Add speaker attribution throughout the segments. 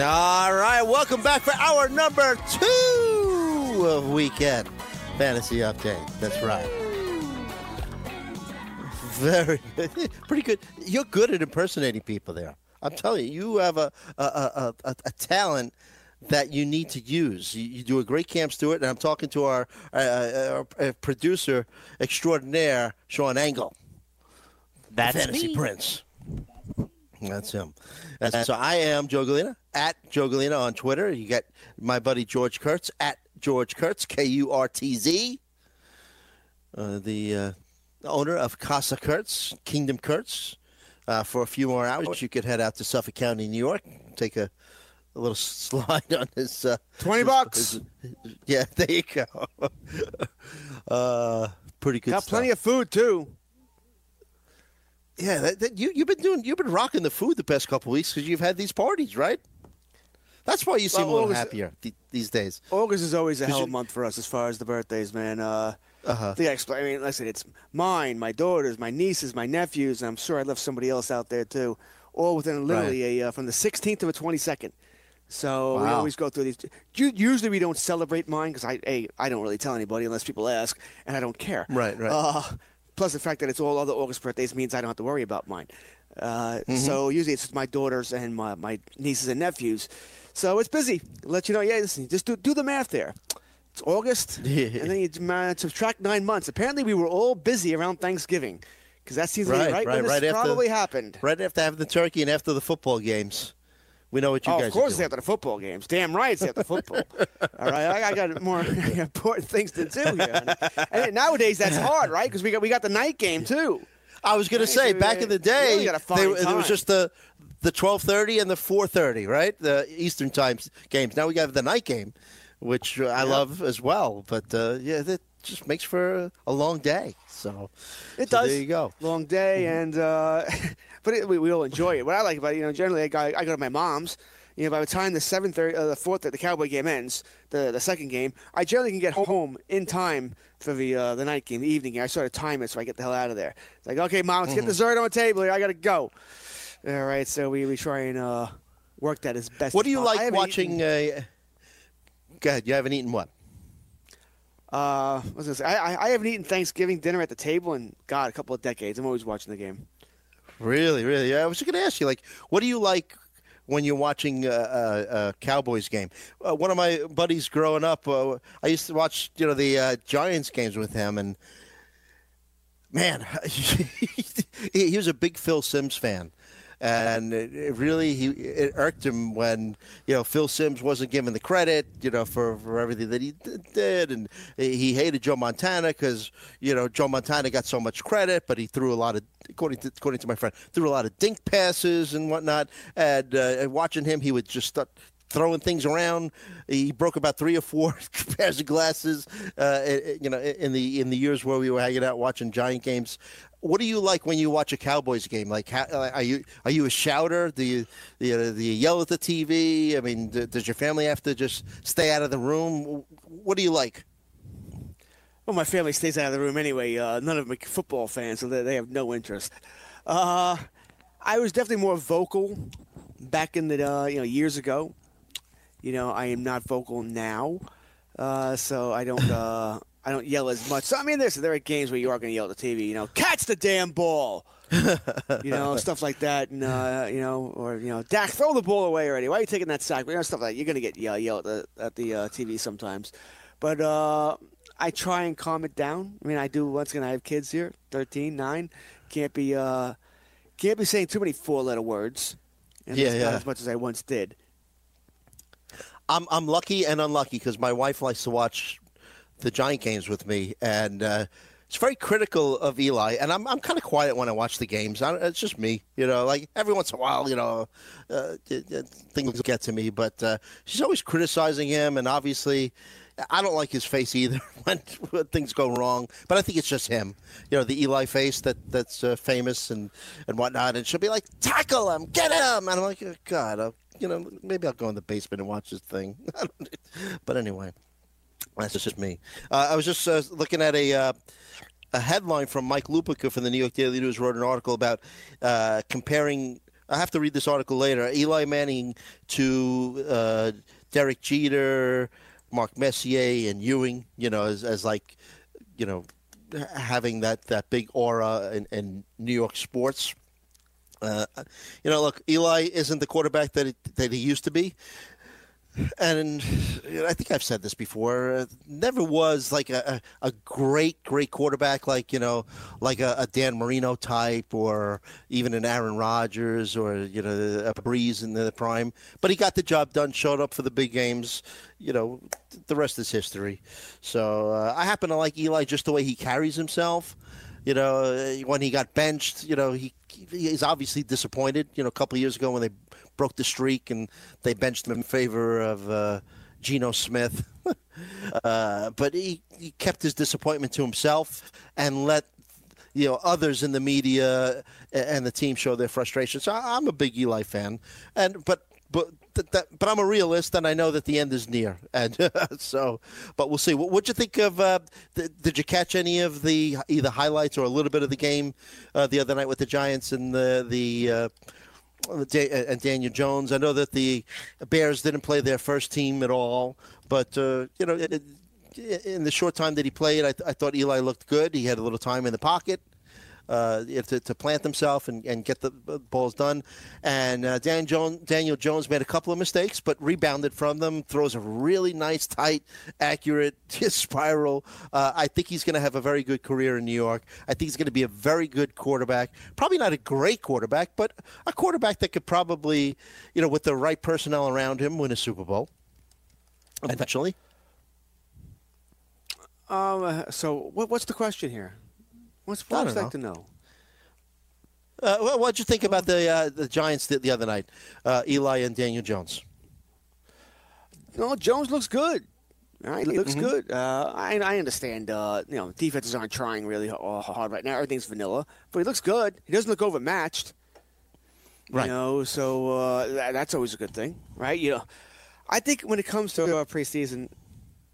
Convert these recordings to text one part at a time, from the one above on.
Speaker 1: All right, welcome back for hour number two of Weekend Fantasy Update. That's right. Very. Pretty good. You're good at impersonating people there. I'm telling you, you have a, a, a, a, a talent that you need to use. You, you do a great Cam Stewart, and I'm talking to our, uh, uh, our producer extraordinaire, Sean Engel.
Speaker 2: That's
Speaker 1: Fantasy
Speaker 2: me.
Speaker 1: Prince. That's him. That's, so I am Joe Galena at Joe Galena on Twitter. You got my buddy George Kurtz at George Kurtz K U R T Z. Uh, the uh, owner of Casa Kurtz, Kingdom Kurtz. Uh, for a few more hours, you could head out to Suffolk County, New York, take a, a little slide on his. Uh,
Speaker 3: 20 bucks.
Speaker 1: yeah, there you go. uh, pretty good.
Speaker 3: Got
Speaker 1: stuff.
Speaker 3: plenty of food too.
Speaker 1: Yeah, that, that, you you've been doing you've been rocking the food the past couple weeks because you've had these parties, right? That's why you seem
Speaker 3: Well,
Speaker 1: a little
Speaker 3: August-
Speaker 1: happier th- these days.
Speaker 3: August is always a hell of a
Speaker 1: you-
Speaker 3: month for us as far as the birthdays, man. Uh,
Speaker 1: Uh-huh.
Speaker 3: The I mean, listen, it's mine, my daughters, my nieces, my nephews, and I'm sure I left somebody else out there too. All within literally a uh, from the 16th to the 22nd. So we always go through these. Usually we don't celebrate mine because I, a, I don't really tell anybody unless people ask, and I don't care.
Speaker 1: Right, right.
Speaker 3: Uh, plus the fact that it's all other August birthdays means I don't have to worry about mine. Uh,
Speaker 1: Mm-hmm.
Speaker 3: So usually it's just my daughters and my, my nieces and nephews. So it's busy. Let you know, yeah, listen, just do, do the math there. It's August, and then you uh, subtract nine months. Apparently, we were all busy around Thanksgiving because that seems
Speaker 1: Right,
Speaker 3: right,
Speaker 1: right,
Speaker 3: when this
Speaker 1: right after-
Speaker 3: probably happened.
Speaker 1: Right after having the turkey and after the football games, we know what you
Speaker 3: oh,
Speaker 1: guys
Speaker 3: of course, it's
Speaker 1: are doing.
Speaker 3: after the football games. Damn right, it's after football. All right, I, I got more important things to do here. And nowadays, that's hard, right? Because we got we got the night game too.
Speaker 1: I was going to say back in the
Speaker 3: really
Speaker 1: day, they, there was just the the twelve thirty and the four thirty, right? The Eastern times games. Now we got the night game, which I love as well. But uh, yeah, that just makes for a, long day. So
Speaker 3: It
Speaker 1: so
Speaker 3: does.
Speaker 1: There you go.
Speaker 3: Long day, and uh, but it, we, we all enjoy it. What I like about it, you know, generally I go, I go to my mom's. You know, by the time the seven thirty, uh, the fourth, the Cowboy game ends, the the second game, I generally can get home in time for the uh, the night game, the evening game. I sort of time it so I get the hell out of there. It's like, okay, mom, let's get dessert on the table here. I gotta go. All right, so we, we try and uh, work that as best.
Speaker 1: What do you
Speaker 3: possible.
Speaker 1: Like watching?
Speaker 3: eaten-
Speaker 1: Uh, go ahead. You haven't eaten what?
Speaker 3: Uh, I, was gonna say, I, I- I haven't eaten Thanksgiving dinner at the table in God a couple of decades. I'm always watching the game.
Speaker 1: Really, really. Yeah, I was just going to ask you, like, what do you like when you're watching a uh, uh, Cowboys game? Uh, one of my buddies growing up, uh, I used to watch, you know, the uh, Giants games with him, and man, he, he was a big Phil Simms fan. And it, it really, he it irked him when you know Phil Simms wasn't given the credit, you know, for, for everything that he did, and he hated Joe Montana because you know Joe Montana got so much credit, but he threw a lot of, according to according to my friend, threw a lot of dink passes and whatnot. And, uh, and watching him, he would just start throwing things around. He broke about three or four pairs of glasses, uh, you know, in the in the years where we were hanging out watching Giant games. What do you like when you watch a Cowboys game? Like, how, uh, are you are you a shouter? Do you you do you yell at the TV? I mean, d- does your family have to just stay out of the room? What do you like?
Speaker 3: Well, my family stays out of the room anyway. Uh, none of them are football fans, so they, they have no interest. Uh, I was definitely more vocal back in the uh, you know years ago. You know, I am not vocal now, uh, so I don't. I don't yell as much. So I mean, there's there are games where you are going to yell at the TV. You know, catch the damn ball. you know, stuff like that, and uh, you know, or you know, Dak, throw the ball away already. Why are you taking that sack? You know, stuff like that. You're going to get yell, yell at the at the uh, TV sometimes, but uh, I try and calm it down. I mean, I do. Once again, I have kids here, 13, 9. Can't be uh, can't be saying too many four letter words. And
Speaker 1: Yeah,
Speaker 3: that's not
Speaker 1: yeah.
Speaker 3: as much as I once did.
Speaker 1: I'm I'm lucky and unlucky because my wife likes to watch the Giant games with me, and uh, it's very critical of Eli. And I'm I'm kind of quiet when I watch the games. I, it's just me, you know. Like every once in a while, you know, uh, things get to me, but uh, she's always criticizing him, and obviously. I don't like his face either when, when things go wrong, but I think it's just him. You know, the Eli face that that's uh, famous and and whatnot. And she'll be like, "Tackle him, get him!" And I'm like, oh, "God, I'll, you know, maybe I'll go in the basement and watch this thing." but anyway, that's just me. Uh, I was just uh, looking at a. Uh, a headline from Mike Lupica from the New York Daily News wrote an article about uh, comparing. I have to read this article later. Eli Manning to uh, Derek Jeter, Mark Messier, and Ewing. You know, as, as like, you know, having that, that big aura in, in New York sports. Uh, you know, look, Eli isn't the quarterback that it, that he used to be, and I think I've said this before. uh, Never was like a, a, great, great quarterback, like you know, like a, a Dan Marino type, or even an Aaron Rodgers, or you know, a Brees in the prime. But he got the job done, showed up for the big games. You know, the rest is history. So uh, I happen to like Eli just the way he carries himself. You know, uh, when he got benched, you know, he he's obviously disappointed. You know, a couple years ago when they broke the streak and they benched him in favor of uh, Geno Smith. uh, but he, he kept his disappointment to himself and let you know others in the media and the team show their frustration. So I'm a big Eli fan, and but but th- that, but I'm a realist, and I know that the end is near. And so, but we'll see. What would you think of? Uh, th- did you catch any of the either highlights or a little bit of the game uh, the other night with the Giants and the the? Uh, and Daniel Jones. I know that the Bears didn't play their first team at all, but uh, you know, it, it- in the short time that he played, I, I thought Eli looked good. He had a little time in the pocket uh, to, to plant themselves and, and get the balls done. And uh, Dan Jones, Daniel Jones made a couple of mistakes, but rebounded from them. Throws a really nice, tight, accurate spiral. Uh, I think he's going to have a very good career in New York. I think he's going to be a very good quarterback. Probably not a great quarterback, but a quarterback that could probably, you know, with the right personnel around him, win a Super Bowl eventually.
Speaker 3: Um, uh, so what, what's the question here? What's
Speaker 1: I
Speaker 3: what
Speaker 1: don't
Speaker 3: would like to know?
Speaker 1: Uh, what what'd you think about the uh, the Giants the, the other night? Uh, Eli and Daniel Jones.
Speaker 3: No, Jones looks good. All right, he looks
Speaker 1: Mhm.
Speaker 3: good. Uh, I, I understand. Uh, you know, defenses aren't trying really uh, hard right now. Everything's vanilla, but he looks good. He doesn't look overmatched.
Speaker 1: Right.
Speaker 3: You know, so uh, that, that's always a good thing, right? You know, I think when it comes to uh, preseason,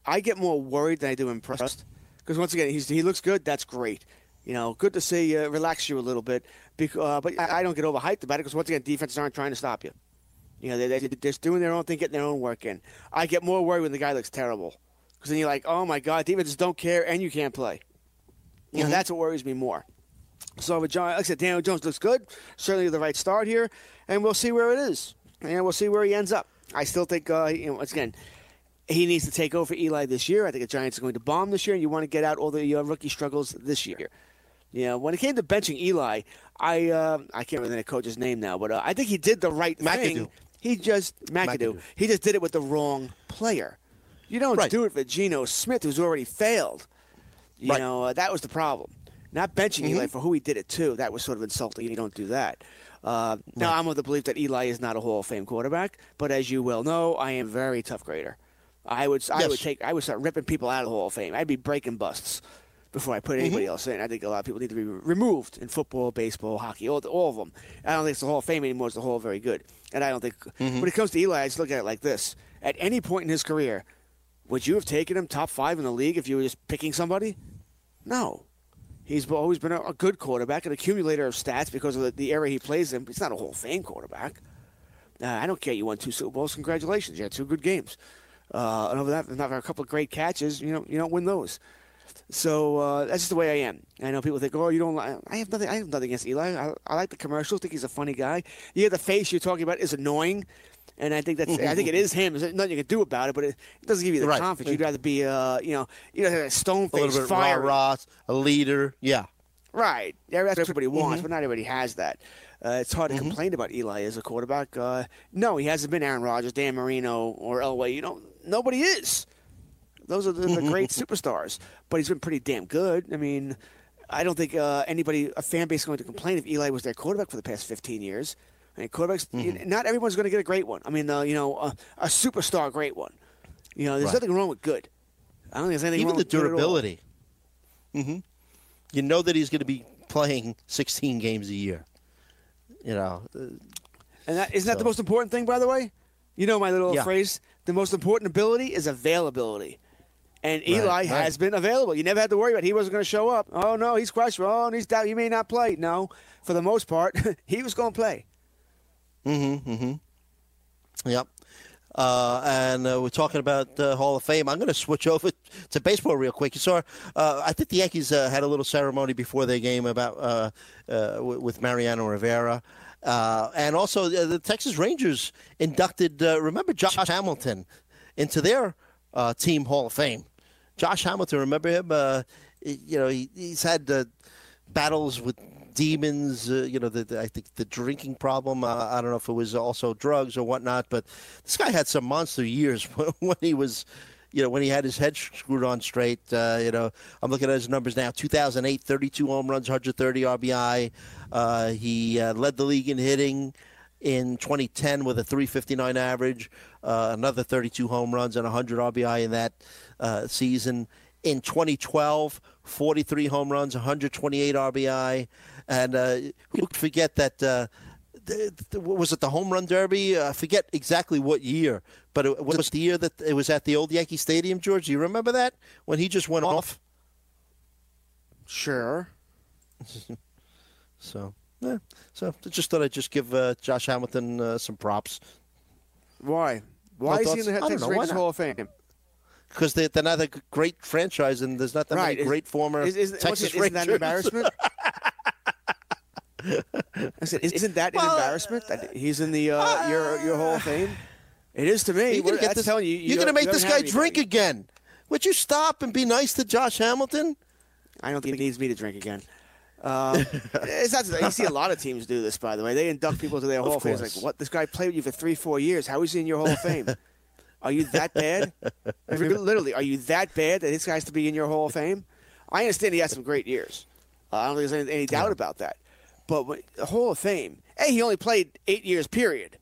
Speaker 3: I get more worried than I do impressed. Because once again, he's, he looks good. That's great. You know, good to see you. Relax you a little bit. Bec- uh, but I, I don't get overhyped about it because once again, defenses aren't trying to stop you. You know, they, they, they're just doing their own thing, getting their own work in. I get more worried when the guy looks terrible. Because then you're like, oh my God, defenses don't care and you can't play. You know, that's what worries me more. So, with John, like I said, Daniel Jones looks good. Certainly the right start here. And we'll see where it is. And we'll see where he ends up. I still think, uh, you know, once again, he needs to take over Eli this year. I think the Giants are going to bomb this year, and you want to get out all the uh, rookie struggles this year. You know, when it came to benching Eli, I uh, I can't remember the coach's name now, but uh, I think he did the right
Speaker 1: McAdoo.
Speaker 3: thing. He just McAdoo.
Speaker 1: McAdoo.
Speaker 3: He just did it with the wrong player. You don't
Speaker 1: Right.
Speaker 3: do it for Geno Smith, who's already failed. You
Speaker 1: Right.
Speaker 3: know, uh, that was the problem. Not benching Eli for who he did it to. That was sort of insulting. You don't do that. Uh, Now, I'm of the belief that Eli is not a Hall of Fame quarterback, but as you well know, I am a very tough grader. I would I would take I would start ripping people out of the Hall of Fame. I'd be breaking busts before I put anybody
Speaker 1: Mm-hmm.
Speaker 3: else in. I think a lot of people need to be removed in football, baseball, hockey, all, all of them. I don't think it's the Hall of Fame anymore. It's the Hall very good. And I don't think
Speaker 1: Mm-hmm.
Speaker 3: when it comes to Eli, I just look at it like this: at any point in his career, would you have taken him top five in the league if you were just picking somebody? No. He's always been a, a good quarterback, an accumulator of stats because of the, the era he plays in. He's not a Hall of Fame quarterback. Uh, I don't care. You won two Super Bowls. Congratulations. You had two good games. Uh, and over that, not a couple of great catches. You know, you don't win those. So uh, that's just the way I am. I know people think, "Oh, you don't." Like, I have nothing. I have nothing against Eli. I, I like the commercials. Think he's a funny guy. Yeah, the face you're talking about is annoying, and I think that's. I think it is him. There's nothing you can do about it, but it, doesn't give you the
Speaker 1: Right.
Speaker 3: confidence. You'd rather be, uh, you know, you know, a stone
Speaker 1: A little
Speaker 3: face,
Speaker 1: bit
Speaker 3: fire.
Speaker 1: rah, a leader. Yeah.
Speaker 3: Right. Yeah, that's what everybody
Speaker 1: Mm-hmm.
Speaker 3: wants, but not everybody has that. Uh, it's hard to complain about Eli as a quarterback. Uh, no, he hasn't been Aaron Rodgers, Dan Marino, or Elway. You know, nobody is. Those are the, the great superstars. But he's been pretty damn good. I mean, I don't think uh, anybody, a fan base, is going to complain if Eli was their quarterback for the past 15 years. I mean, quarterbacks,
Speaker 1: Mm-hmm.
Speaker 3: not everyone's going to get a great one. I mean, uh, you know, a, a superstar great one. You know, there's
Speaker 1: Right.
Speaker 3: nothing wrong with good. I don't think there's anything
Speaker 1: Even
Speaker 3: wrong
Speaker 1: the
Speaker 3: with good at all.
Speaker 1: durability. hmm You know that he's going to be playing 16 games a year. You know, uh,
Speaker 3: And that, isn't that the most important thing, by the way? You know my little
Speaker 1: Yeah.
Speaker 3: phrase. The most important ability is availability. And Eli
Speaker 1: right.
Speaker 3: has been available. You never had to worry about he wasn't going to show up. Oh no, he's questionable. Oh, and he's doubt he may not play. No, for the most part, he was going to play. Mm-hmm. Mm-hmm.
Speaker 1: Yep. Uh, and uh, we're talking about uh, Hall of Fame. I'm going to switch over to baseball real quick. You saw, uh, I think the Yankees uh, had a little ceremony before their game about uh, uh, w- with Mariano Rivera, uh, and also the Texas Rangers inducted. Uh, remember Josh Hamilton into their uh, team Hall of Fame. Josh Hamilton, remember him? Uh, you know, he, he's had uh, battles with demons. Uh, you know, the, the, I think the drinking problem. Uh, I don't know if it was also drugs or whatnot, but this guy had some monster years when he was. You know, when he had his head screwed on straight, uh, you know, I'm looking at his numbers now 2008, 32 home runs, 130 RBI. He led the league in hitting in 2010 with a 359 average, uh, another 32 home runs and 100 RBI in that uh, season. In 2012, 43 home runs, 128 RBI, and uh, who could forget that? Uh, th- th- was it the home run derby? Uh, I forget exactly what year, but it was the year that it was at the old Yankee Stadium. George, do you remember that when he just went off?
Speaker 3: Sure.
Speaker 1: So, yeah. So I just thought I'd just give uh, Josh Hamilton uh, some props.
Speaker 3: Why? Why is he in the Texas
Speaker 1: know.
Speaker 3: Rangers? Hall of Fame?
Speaker 1: because they, they're not a great franchise, and there's not that
Speaker 3: right.
Speaker 1: many
Speaker 3: Is-
Speaker 1: great former
Speaker 3: is, is,
Speaker 1: Texas
Speaker 3: it, isn't that an embarrassment? I said, is- isn't that an embarrassment that he's in the uh, your your Hall of Fame? It is to me.
Speaker 1: You're gonna get this.
Speaker 3: telling you,
Speaker 1: you're gonna make this guy drink again. Would you stop and be nice to Josh Hamilton?
Speaker 3: I don't think he needs me to drink again. Uh, it's not. You see a lot of teams do this, by the way. They induct people to their Hall of Fame. It's like, what? This guy played with you for three, four years. How is he in your Hall of Fame? Are you that bad? Literally, are you that bad that this guy has to be in your Hall of Fame? I understand he had some great years. Uh, I don't think there's any, any doubt about that. But when, the Hall of Fame, hey, he only played eight years, period.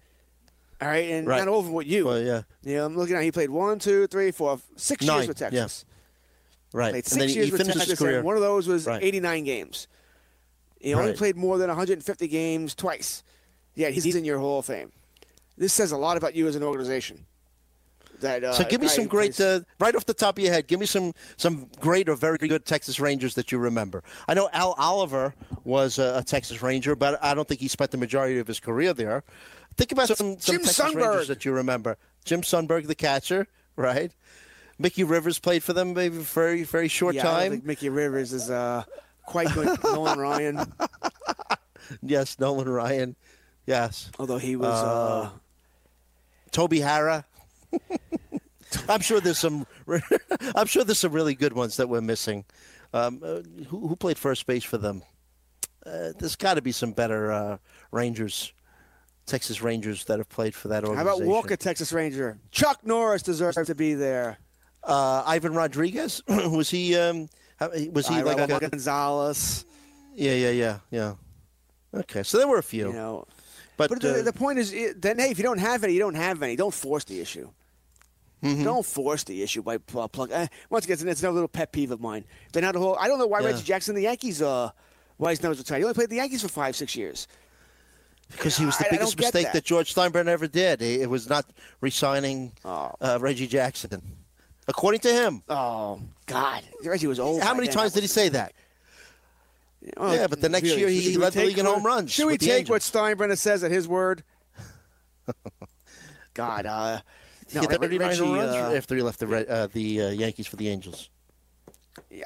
Speaker 3: All right, and
Speaker 1: Right.
Speaker 3: not over with you.
Speaker 1: Well, yeah,
Speaker 3: Yeah, I'm looking at. He played one, two, three, four, six
Speaker 1: Nine,
Speaker 3: years with. Texas.
Speaker 1: right.
Speaker 3: Played
Speaker 1: and
Speaker 3: six
Speaker 1: then
Speaker 3: years with Texas,
Speaker 1: his career.
Speaker 3: and one of those was
Speaker 1: Right.
Speaker 3: 89 games. He only
Speaker 1: Right.
Speaker 3: played more than 150 games twice. Yeah, he's in your Hall of Fame. This says a lot about you as an organization. That uh,
Speaker 1: so give me some great, uh, right off the top of your head. Give me some some great or very good Texas Rangers that you remember. I know Al Oliver was a, a Texas Ranger, but I don't think he spent the majority of his career there. Think about some, some Texas. Rangers that you remember. Jim Sundberg, the catcher, right? Mickey Rivers played for them maybe for a very very short
Speaker 3: yeah,
Speaker 1: time.
Speaker 3: think Mickey Rivers is uh, quite good. Nolan Ryan,
Speaker 1: Yes, Nolan Ryan. Yes.
Speaker 3: although he was. Uh,
Speaker 1: Toby Harrah. I'm sure there's some. I'm sure there's some really good ones that we're missing. Um, uh, who, who played first base for them? Uh, there's got to be some better uh, Rangers, Texas Rangers that have played for that organization.
Speaker 3: how about Walker, Texas Ranger? Chuck Norris deserves to be there.
Speaker 1: Uh, Ivan Rodriguez was he? Um, was he
Speaker 3: I
Speaker 1: like? A,
Speaker 3: Gonzalez?
Speaker 1: yeah, yeah, yeah, yeah. Okay, so there were a few,
Speaker 3: You know,
Speaker 1: but,
Speaker 3: But the,
Speaker 1: uh,
Speaker 3: the point is, then hey, if you don't have any, you don't have any. Don't force the issue.
Speaker 1: Mm-hmm.
Speaker 3: Don't force the issue by pl- plug. Uh, once again, it's, another little pet peeve of mine. They're not a whole. I don't know why
Speaker 1: Yeah.
Speaker 3: Reggie Jackson, the Yankees, uh, why he's never retired. He only played the Yankees for five, six years.
Speaker 1: because he was the
Speaker 3: I- I
Speaker 1: biggest
Speaker 3: don't
Speaker 1: mistake
Speaker 3: that.
Speaker 1: that. George Steinbrenner ever did. It it was not re-signing
Speaker 3: Oh.
Speaker 1: uh, Reggie Jackson, according to him.
Speaker 3: Oh God, Reggie was old.
Speaker 1: How many times did he say that?
Speaker 3: Oh,
Speaker 1: Yeah, but the next
Speaker 3: really,
Speaker 1: year he led the league in home runs
Speaker 3: Should we take what Steinbrenner says at his word? God, uh, no,
Speaker 1: 39
Speaker 3: Reggie,
Speaker 1: runs
Speaker 3: uh,
Speaker 1: after he left the uh, the uh, Yankees for the Angels.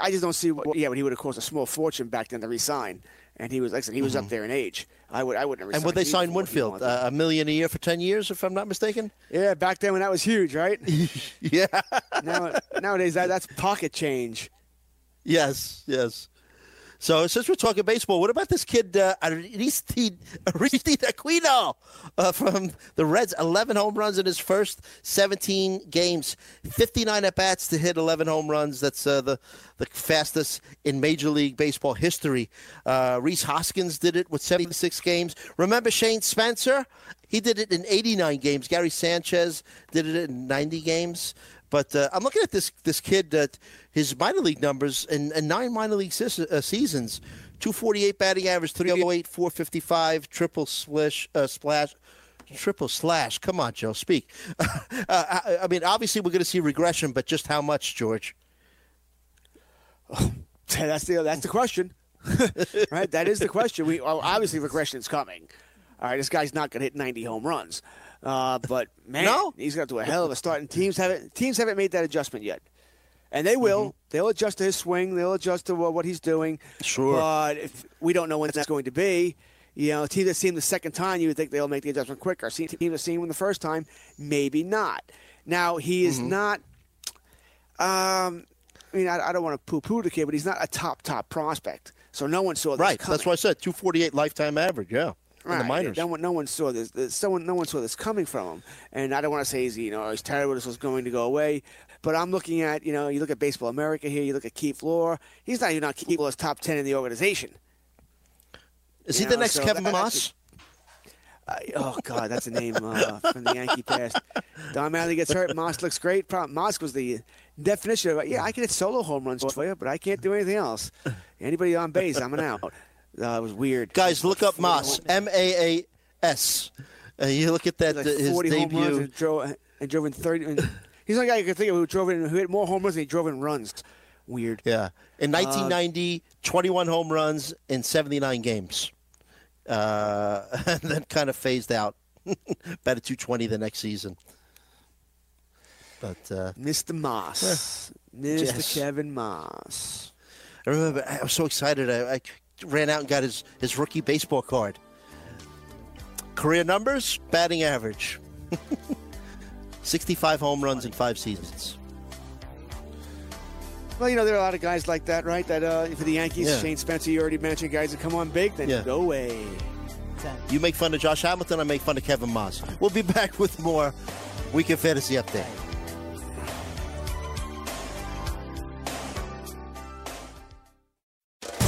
Speaker 3: I just don't see what. Yeah, but he would have cost a small fortune back then to resign, and he was like I said, he was up there in age. I would I wouldn't. have
Speaker 1: Mm-hmm. And would they
Speaker 3: resigned
Speaker 1: sign
Speaker 3: him for what he
Speaker 1: Winfield uh, a million a year for ten years, if I'm not mistaken?
Speaker 3: yeah, back then when that was huge, right?
Speaker 1: Yeah.
Speaker 3: now nowadays that that's pocket change.
Speaker 1: yes. Yes. So since we're talking baseball, what about this kid uh, Aristide Aquino uh, from the Reds? Eleven home runs in his first seventeen games, fifty-nine at bats to hit eleven home runs. That's uh, the the fastest in Major League Baseball history. Uh, Rhys Hoskins did it with seventy-six games. Remember Shane Spencer? He did it in eighty-nine games. Gary Sanchez did it in ninety games. But uh, I'm looking at this this kid that his minor league numbers in, in nine minor league uh, seasons: 248 batting average, 308, 455, triple splash, uh, splash, triple slash. Come on, Joe, speak. uh, I, I mean, obviously we're going to see regression, but just how much, George?
Speaker 3: That's the that's the question, right? That is the question. We obviously regression is coming. All right, this guy's not going to hit 90 home runs, uh, but man,
Speaker 1: no?
Speaker 3: he's got to do a hell of a start. And teams haven't teams haven't made that adjustment yet, and they will.
Speaker 1: Mm-hmm.
Speaker 3: They'll adjust to his swing. They'll adjust to what he's doing.
Speaker 1: Sure.
Speaker 3: but if we don't know when that's going to be. You know, teams that see him the second time, you would think they'll make the adjustment quicker. See, teams that see him the first time, maybe not. Now he is
Speaker 1: Mm-hmm.
Speaker 3: not um, I mean, I, I don't want to poo-poo the kid, but he's not a top top prospect. So no one saw this
Speaker 1: Right.
Speaker 3: coming.
Speaker 1: That's why I said 248 lifetime average. Yeah. In the
Speaker 3: Right.
Speaker 1: minors.
Speaker 3: No one, no one saw this. this- Someone, no one saw this coming from him. And I don't want to say he's, you know, he's terrible. This was going to go away. But I'm looking at, you know, you look at Baseball America here. You look at Keith Law. He's not even on Keith Law's top ten in the organization.
Speaker 1: Is he
Speaker 3: you
Speaker 1: the next
Speaker 3: so
Speaker 1: Kevin
Speaker 3: that- Maas? Oh God, that's a name uh, from the Yankee past. Don Mattingly gets hurt. Maas looks great. Maas was the definition of yeah, I can hit solo home runs for you, but I can't do anything else. Anybody on base, I'm an out. Uh, it was weird.
Speaker 1: Guys, look up
Speaker 3: Maas.
Speaker 1: M A A S. Uh, you look at that
Speaker 3: like
Speaker 1: uh, his
Speaker 3: 40 home runs
Speaker 1: debut.
Speaker 3: and drove, and drove in 30. And he's the only guy you can think of who drove in who hit more home runs than he drove in runs. Weird.
Speaker 1: Yeah. In 1990, 21 home runs in 79 games. Uh, and then kind of phased out. Batted 220 the next season. But uh,
Speaker 3: Mr. Maas. Mr.
Speaker 1: Yes.
Speaker 3: Kevin Maas.
Speaker 1: I remember I was so excited. I, I ran out and got his, his rookie baseball card. Career numbers, batting average 65 home runs in five seasons.
Speaker 3: Well, you know, there are a lot of guys like that, right? That uh, for the Yankees,
Speaker 1: Yeah.
Speaker 3: Shane Spencer, you already mentioned guys that come on big, then
Speaker 1: Yeah.
Speaker 3: go away.
Speaker 1: You make fun of Josh Hamilton, I make fun of Kevin Maas. We'll be back with more Weekend Fantasy Update.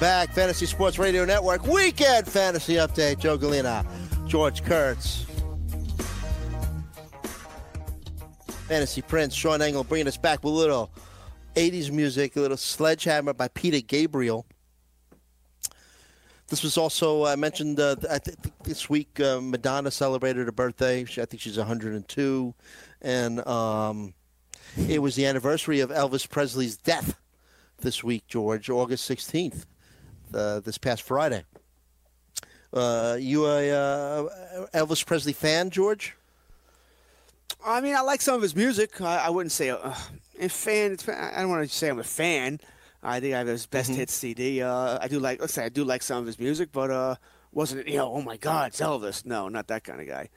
Speaker 1: Back. Fantasy Sports Radio Network Weekend Fantasy Update. Joe Galena, George Kurtz. Fantasy Prince, Sean Engel bringing us back with a little 80s music, a little Sledgehammer by Peter Gabriel. This was also, I mentioned uh, I think this week, uh, Madonna celebrated her birthday. She, I think she's 102. And um, it was the anniversary of Elvis Presley's death this week, George, August 16th, uh, this past Friday. Uh, you a uh, Elvis Presley fan, George?
Speaker 3: I mean, I like some of his music. I, I wouldn't say uh, a fan. It's, I don't want to say I'm a fan. I think I have his best hits CD. Uh, I do like. Let's say I do like some of his music, but uh, wasn't it? You know, oh my God, it's Elvis. No, not that kind of guy.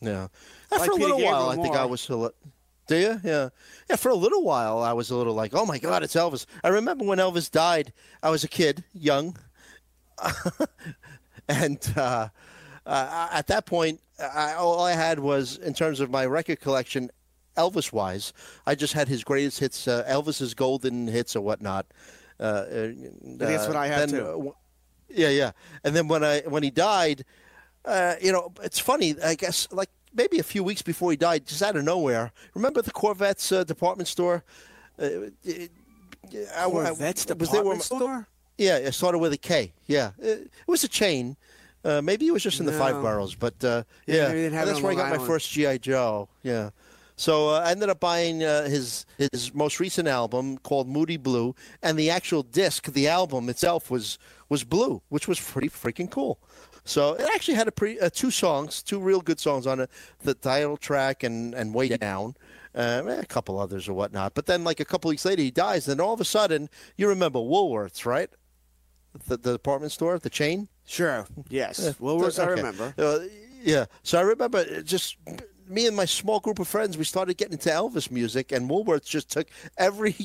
Speaker 1: Yeah.
Speaker 3: Like
Speaker 1: After a
Speaker 3: Peter
Speaker 1: little while,
Speaker 3: Gabriel
Speaker 1: I think. I was. still- Do you? Yeah. Yeah, for a little while, I was a little like, oh my God, it's Elvis. I remember when Elvis died, I was a kid, young. and uh, uh, at that point, I, all I had was, in terms of my record collection, Elvis wise, I just had his greatest hits, uh, Elvis's golden hits or whatnot. Uh, uh,
Speaker 3: that's what I had
Speaker 1: then,
Speaker 3: too.
Speaker 1: yeah, yeah. And then when I when he died, uh, you know, it's funny. I guess like maybe a few weeks before he died, just out of nowhere. Remember the Korvettes uh, department store? Uh, it, I- I-
Speaker 3: Korvettes
Speaker 1: was there
Speaker 3: department store?
Speaker 1: yeah, it started with a K. Yeah, it, it was a chain. Uh, maybe it was just in the five
Speaker 3: No.
Speaker 1: boroughs, but uh,
Speaker 3: Yeah,
Speaker 1: yeah,
Speaker 3: maybe they didn't have it
Speaker 1: that's where I got my first GI Joe. Yeah, so uh, I ended up buying uh, his his most recent album called Moody Blue, and the actual disc, the album itself was was blue, which was pretty freaking cool. So it actually had a pre, uh, two songs, two real good songs on it, the title track and and Way Down. Uh, a couple others or whatnot, but then like a couple weeks later he dies. Then all of a sudden you remember Woolworths, right? the, the department store, the chain.
Speaker 3: Sure. Yes. Woolworths, I remember.
Speaker 1: Uh, yeah. So I remember just me and my small group of friends. We started getting into Elvis music, and Woolworths just took every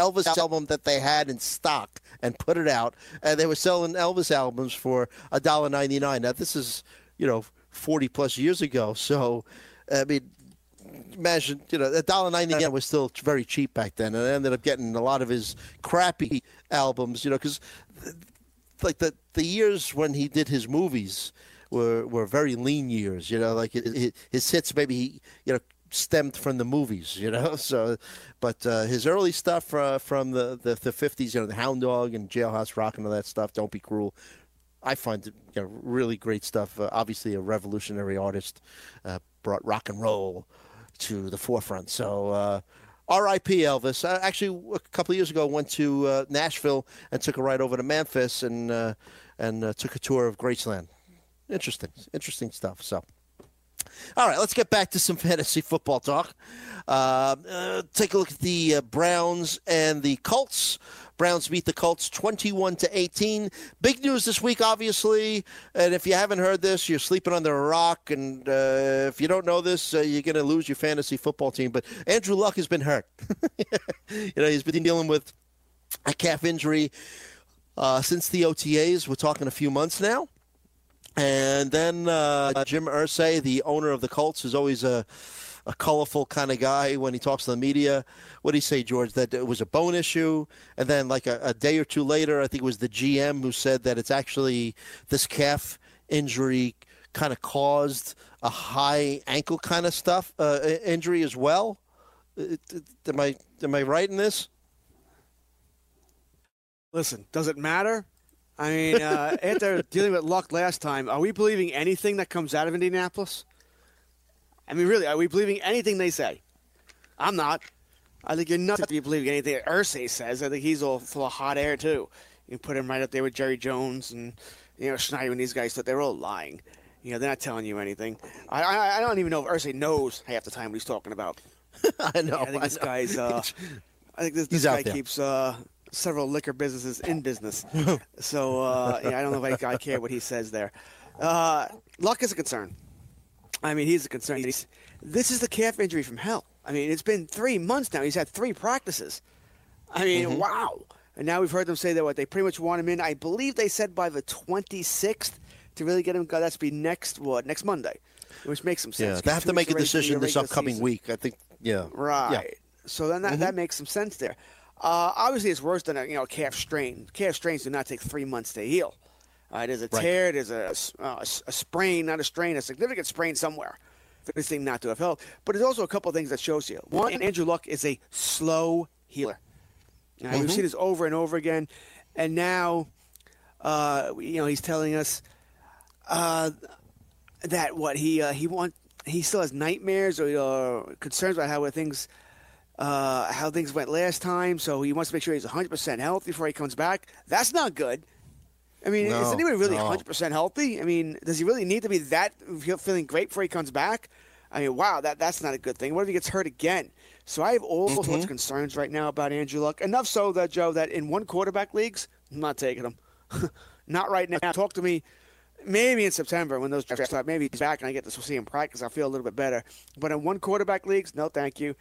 Speaker 1: Elvis album that they had in stock and put it out, and they were selling Elvis albums for a dollar ninety nine. Now this is you know forty plus years ago, so I mean imagine, you know, a dollar ninety nine was still very cheap back then, and I ended up getting a lot of his crappy albums, you know, because like the the years when he did his movies were were very lean years, you know, like his hits maybe he, you know stemmed from the movies, you know. So, but uh, his early stuff uh, from the the the fifties, you know, the Hound Dog and Jailhouse Rock and all that stuff. Don't be cruel. I find you know, really great stuff. Uh, obviously, a revolutionary artist uh, brought rock and roll to the forefront. So, uh, R.I.P. Elvis. I actually, a couple years ago, went to uh, Nashville and took a ride over to Memphis and uh, and uh, took a tour of Graceland. Interesting, interesting stuff. So. All right, let's get back to some fantasy football talk. Uh, uh, take a look at the uh, Browns and the Colts. Browns beat the Colts 21 to 18. Big news this week, obviously. And if you haven't heard this, you're sleeping under a rock. And uh, if you don't know this, uh, you're going to lose your fantasy football team. But Andrew Luck has been hurt. you know, he's been dealing with a calf injury uh, since the OTAs. We're talking a few months now. And then uh, Jim Irsay, the owner of the Colts, is always a, a colorful kind of guy when he talks to the media. What did he say, George? That it was a bone issue. And then, like a, a day or two later, I think it was the GM who said that it's actually this calf injury kind of caused a high ankle kind of stuff, uh, injury as well. It- Am I am I right in this?
Speaker 3: Listen, does it matter? I mean, uh, after dealing with luck last time, are we believing anything that comes out of Indianapolis? I mean, really, are we believing anything they say? I'm not. I think you're nuts to be believing anything that Irsay says. I think he's all full of hot air too. You put him right up there with Jerry Jones and you know Schneider and these guys. Thought they're all lying. You know, they're not telling you anything. I, I, I don't even know if Irsay knows half the time what he's talking about.
Speaker 1: I know.
Speaker 3: I think
Speaker 1: I
Speaker 3: this
Speaker 1: know.
Speaker 3: guy's. Uh, I think this, this guy keeps uh, several liquor businesses in business. so uh, yeah, I don't know if I, I care what he says there. Uh, Luck is a concern. I mean, he's a concern. He's, this is the calf injury from hell. I mean, it's been three months now. He's had three practices. I mean,
Speaker 1: Mm-hmm.
Speaker 3: wow. And now we've heard them say that what they pretty much want him in. I believe they said by the 26th to really get him. That's be next what next Monday, which makes some sense.
Speaker 1: Yeah, they have to make a
Speaker 3: weeks away from
Speaker 1: decision this upcoming
Speaker 3: season.
Speaker 1: week. I think. Yeah.
Speaker 3: Right.
Speaker 1: Yeah.
Speaker 3: So then that, that makes some sense there. Uh, obviously, it's worse than a you know calf strain. Calf strains do not take three months to heal. Uh, there's a
Speaker 1: Right.
Speaker 3: tear, there's a, uh, a sprain, not a strain, a significant sprain somewhere for this thing not to have held. But there's also a couple of things that shows you. One, Andrew Luck is a slow healer. Now, We've seen this over and over again, and now, uh, you know, he's telling us uh, that what he uh, he want he still has nightmares or uh, concerns about how things uh, how things went last time. So he wants to make sure he's 100 percent healthy before he comes back. That's not good. I mean, is anybody really
Speaker 1: no.
Speaker 3: 100 percent healthy? I mean, does he really need to be that feeling great before he comes back? I mean, wow, that that's not a good thing. What if he gets hurt again? So I have all sorts
Speaker 1: Mm-hmm.
Speaker 3: of concerns right now about Andrew Luck. Enough so that Joe, that in one quarterback leagues, I'm not taking him. not right now. Talk to me maybe in September when those drafts start. Maybe he's back and I get to see him practice. I feel a little bit better. But in one quarterback leagues, no, thank you.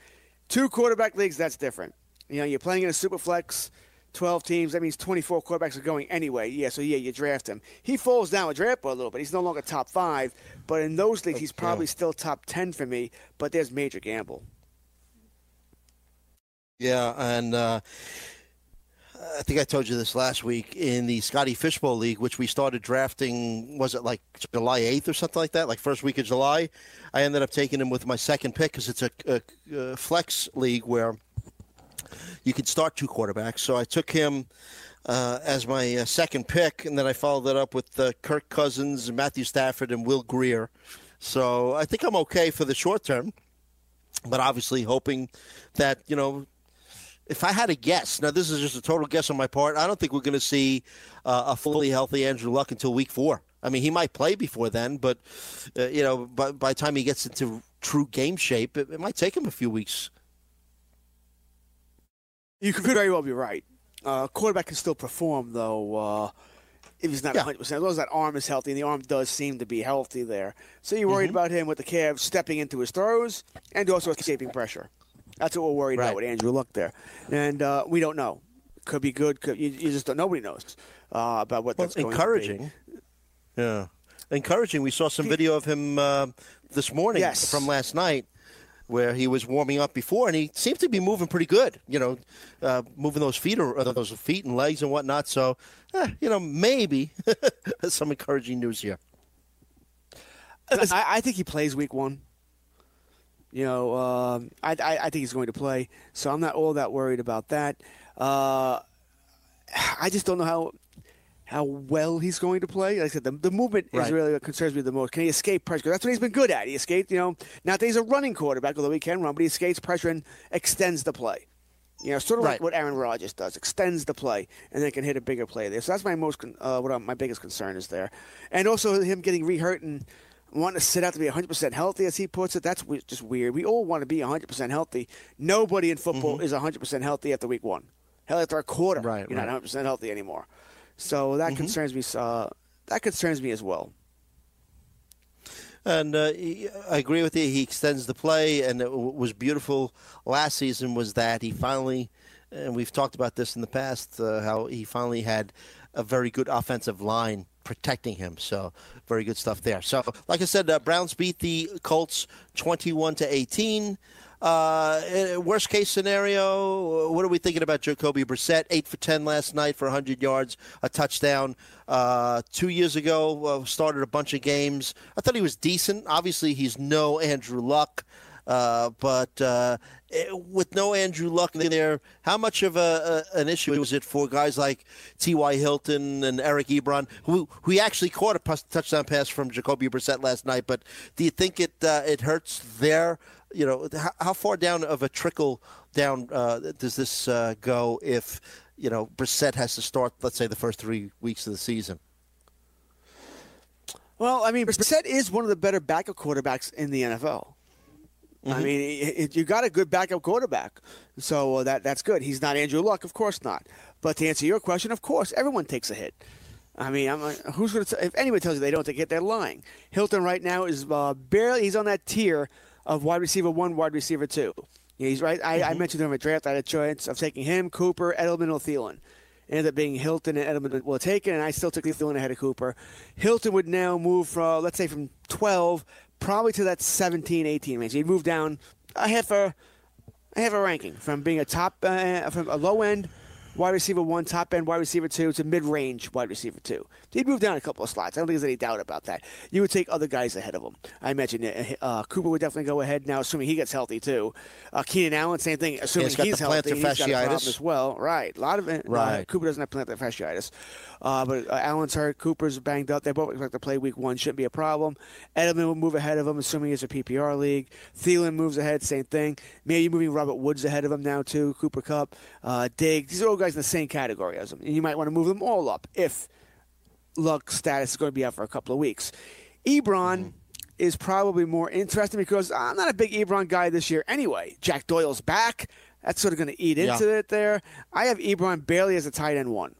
Speaker 3: Two quarterback leagues, that's different. You know, you're playing in a super flex, 12 teams. That means 24 quarterbacks are going anyway. Yeah, so yeah, you draft him. He falls down with draft board a little bit. He's no longer top five, but in those leagues, he's probably still top 10 for me. But there's major gamble.
Speaker 1: Yeah, and uh, I think I told you this last week in the Scotty Fishbowl League, which we started drafting. Was it like July eighth or something like that? Like first week of July. I ended up taking him with my second pick because it's a, a, a flex league where you can start two quarterbacks. So I took him uh, as my uh, second pick, and then I followed that up with uh, Kirk Cousins, Matthew Stafford, and Will Grier. So I think I'm okay for the short term, but obviously hoping that you know if I had a guess, now this is just a total guess on my part, I don't think we're going to see uh, a fully healthy Andrew Luck until week four. I mean, he might play before then, but uh, you know, by, by the time he gets into true game shape, it, it might take him a few weeks.
Speaker 3: You could very well be right. Uh, quarterback can still perform, though, uh, if he's not
Speaker 1: Yeah.
Speaker 3: 100%. As long as that arm is healthy, and the arm does seem to be healthy there. So you're worried about him with the calves stepping into his throws and also escaping pressure. That's what we're worried
Speaker 1: Right.
Speaker 3: about with Andrew Luck there. And uh, we don't know. Could be good. Could, you, you just don't. Nobody knows uh, about what
Speaker 1: Well,
Speaker 3: that's going to be.
Speaker 1: encouraging. Yeah, encouraging. We saw some video of him uh, this morning
Speaker 3: Yes.
Speaker 1: from last night, where he was warming up before, and he seemed to be moving pretty good. You know, uh, moving those feet or or those feet and legs and whatnot. So, eh, you know, maybe some encouraging news here.
Speaker 3: I, I think he plays week one. You know, um, I, I, I think he's going to play, so I'm not all that worried about that. Uh, I just don't know how how well he's going to play. Like I said, the, the movement is really what concerns me the most. Can he escape pressure? That's what he's been good at. He escaped, you know, not that he's a running quarterback, although he can run, but he escapes pressure and extends the play. You know, sort of like what Aaron Rodgers does, extends the play and then can hit a bigger play there. So that's my most, uh, what I'm- my biggest concern is there, and also him getting rehurt and wanting to sit out to be 100% healthy, as he puts it. That's just weird. We all want to be 100% healthy. Nobody in football is 100% healthy after week one. Hell, after a quarter,
Speaker 1: Right,
Speaker 3: you're
Speaker 1: right.
Speaker 3: not 100% healthy anymore. So that concerns me. Uh, that concerns me as well.
Speaker 1: And uh, I agree with you. He extends the play, and it was beautiful last season. Was that he finally, and we've talked about this in the past, uh, how he finally had a very good offensive line protecting him. So very good stuff there. So, like I said, uh, Browns beat the Colts twenty-one to eighteen. Uh, eh, worst case scenario, what are we thinking about Jacoby Brissett? Eight for ten last night for 100 yards, a touchdown. Uh, two years ago, uh, started a bunch of games. I thought he was decent. Obviously, he's no Andrew Luck, uh, but uh, with no Andrew Luck there, how much of a, a an issue is it for guys like T.Y. Hilton and Eric Ebron, who who actually caught a touchdown pass from Jacoby Brissett last night? But do you think it uh, it hurts there? you know, how, how far down of a trickle down uh, does this uh, go if, you know, Brissett has to start, let's say, the first three weeks of the season?
Speaker 3: Well, I mean, Brissett is one of the better backup quarterbacks in the NFL. I mean, it, it- you got a good backup quarterback, so uh, that that's good. He's not Andrew Luck, of course not. But to answer your question, of course, everyone takes a hit. I mean, I'm, like, who's going to? If anyone tells you they don't take a hit, they're lying. Hilton right now is uh, barely. He's on that tier of wide receiver one, wide receiver two. Yeah, he's right. I, I mentioned him at draft. I had a choice of taking him, Cooper, Edelman, or Thielen. It ended up being Hilton and Edelman were taken, and I still took Thielen ahead of Cooper. Hilton would now move from, let's say, from 12 probably to that 17, 18 range. He'd move down a half a, a half a ranking from being a top, uh, from a low end wide receiver one, top end wide receiver two to mid range wide receiver two. He'd move down a couple of slots. I don't think there's any doubt about that. You would take other guys ahead of him. I mentioned uh, uh, Cooper would definitely go ahead now, assuming he gets healthy too. Uh, Keenan Allen, same thing. Assuming
Speaker 1: he's got the
Speaker 3: healthy,
Speaker 1: plantar
Speaker 3: he's got a problem
Speaker 1: fasciitis.
Speaker 3: as well. Right, a lot of it. Uh,
Speaker 1: Right.
Speaker 3: Cooper doesn't have plantar fasciitis, uh, but uh, Allen's hurt. Cooper's banged up. They both expect to play week one. Shouldn't be a problem. Edelman will move ahead of him, assuming it's a PPR league. Thielen moves ahead, same thing. Maybe moving Robert Woods ahead of him now too. Cooper Kupp, uh, Diggs. These are all guys in the same category as him. And you might want to move them all up if Luck status is going to be out for a couple of weeks. Ebron is probably more interesting because I'm not a big Ebron guy this year anyway. Jack Doyle's back. That's sort of going to eat
Speaker 1: Yeah.
Speaker 3: into it there. I have Ebron barely as a tight end one.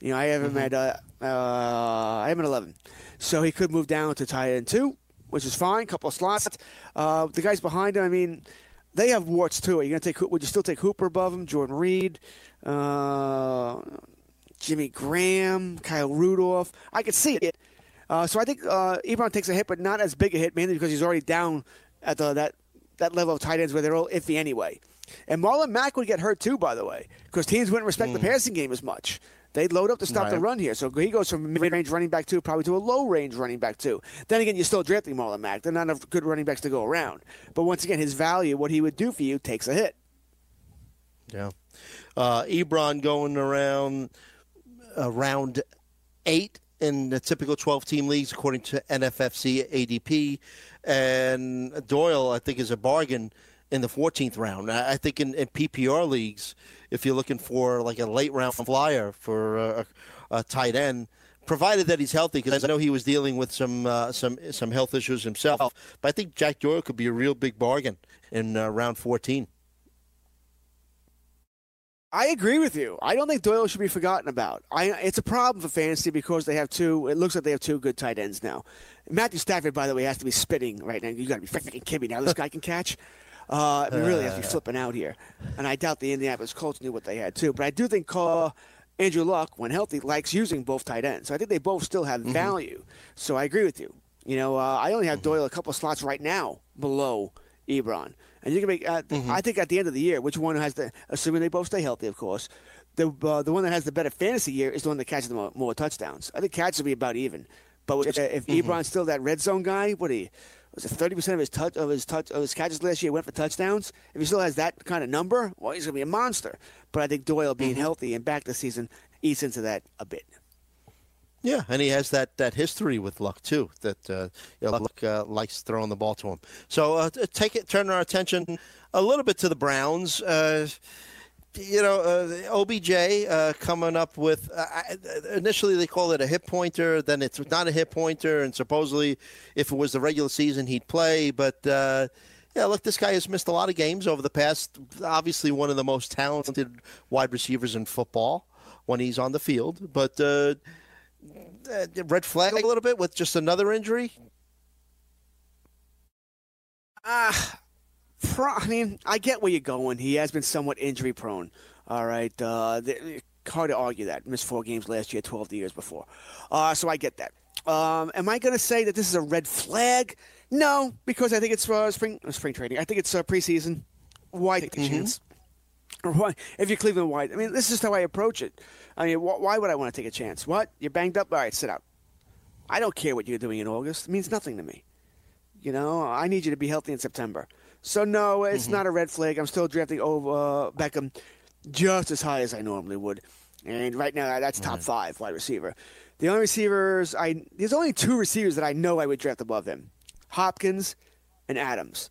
Speaker 3: You know, I have him at uh, uh, I have him at 11, so he could move down to tight end two, which is fine. Couple of slots. Uh, the guys behind him, I mean, they have warts too. Are you to take? Would you still take Hooper above him? Jordan Reed, uh, Jimmy Graham, Kyle Rudolph. I could see it. Uh, so I think uh, Ebron takes a hit, but not as big a hit, mainly because he's already down at the, that that level of tight ends where they're all iffy anyway. And Marlon Mack would get hurt too, by the way, because teams wouldn't respect the passing game as much. They'd load up to stop the run here. So he goes from mid-range running back two probably to a low-range running back two. Then again, you're still drafting Marlon Mack. They're not enough good running backs to go around. But once again, his value, what he would do for you, takes a hit.
Speaker 1: Yeah. Uh, Ebron going around around eight in the typical 12 team leagues, according to NFFC ADP. And Doyle, I think, is a bargain in the 14th round. I think in, in PPR leagues, if you're looking for like a late round flyer for a, a tight end, provided that he's healthy, because I know he was dealing with some uh, some some health issues himself. But I think Jack Doyle could be a real big bargain in uh, round 14.
Speaker 3: I agree with you. I don't think Doyle should be forgotten about. I, it's a problem for fantasy because they have two. It looks like they have two good tight ends now. Matthew Stafford, by the way, has to be spitting right now. You got to be freaking kidding me. Now this guy can catch. Uh, I mean, really has to be flipping out here. And I doubt the Indianapolis Colts knew what they had too. But I do think uh, Andrew Luck, when healthy, likes using both tight ends. So I think they both still have value. So I agree with you. You know, uh, I only have Doyle a couple slots right now below Ebron. And you can make. Uh, I think at the end of the year, which one has the, assuming they both stay healthy, of course, the uh, the one that has the better fantasy year is the one that catches the more, more touchdowns. I think catches will be about even. But if, if Ebron's still that red zone guy, what he was it thirty percent of his touch of his touch of his catches last year went for touchdowns. If he still has that kind of number, well, he's gonna be a monster. But I think Doyle being healthy and back this season eats into that a bit.
Speaker 1: Yeah, and he has that, that history with Luck too. That uh, you know, Luck uh, likes throwing the ball to him. So uh, take it, turn our attention a little bit to the Browns. You know, uh, OBJ uh, coming up with uh, initially they call it a hip pointer, then it's not a hip pointer, and supposedly if it was the regular season he'd play. But uh, yeah, look, this guy has missed a lot of games over the past. Obviously, one of the most talented wide receivers in football when he's on the field, but. Uh, red flag a little bit with just another injury.
Speaker 3: Ah, pro- I mean, I get where you're going. He has been somewhat injury prone. All right, uh, the, hard to argue that. Missed four games last year, 12 the years before. Uh, so I get that. Um, am I going to say that this is a red flag? No, because I think it's uh, spring uh, spring training. I think it's uh, preseason. Why take the chance? Or why, if you're Cleveland White, I mean, this is how I approach it. I mean, wh- why would I want to take a chance? What? You're banged up? All right, sit out. I don't care what you're doing in August. It means nothing to me. You know, I need you to be healthy in September. So no, it's not a red flag. I'm still drafting over uh, Beckham just as high as I normally would, and right now that's top five wide receiver. The only receivers I there's only two receivers that I know I would draft above him, Hopkins and Adams.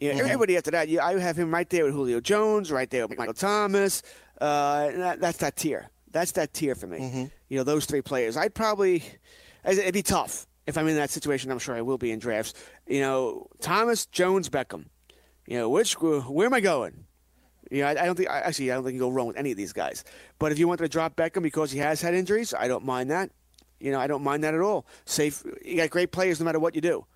Speaker 3: You know, Everybody after that, I have him right there with Julio Jones, right there with Michael Thomas. Uh, that, that's that tier. That's that tier for me. You know, those three players. I'd probably it'd be tough if I'm in that situation. I'm sure I will be in drafts. You know, Thomas, Jones, Beckham. You know, which where am I going? You know, I, I don't think I, actually I don't think you can go wrong with any of these guys. But if you wanted to drop Beckham because he has had injuries, I don't mind that. You know, I don't mind that at all. Safe. You got great players no matter what you do.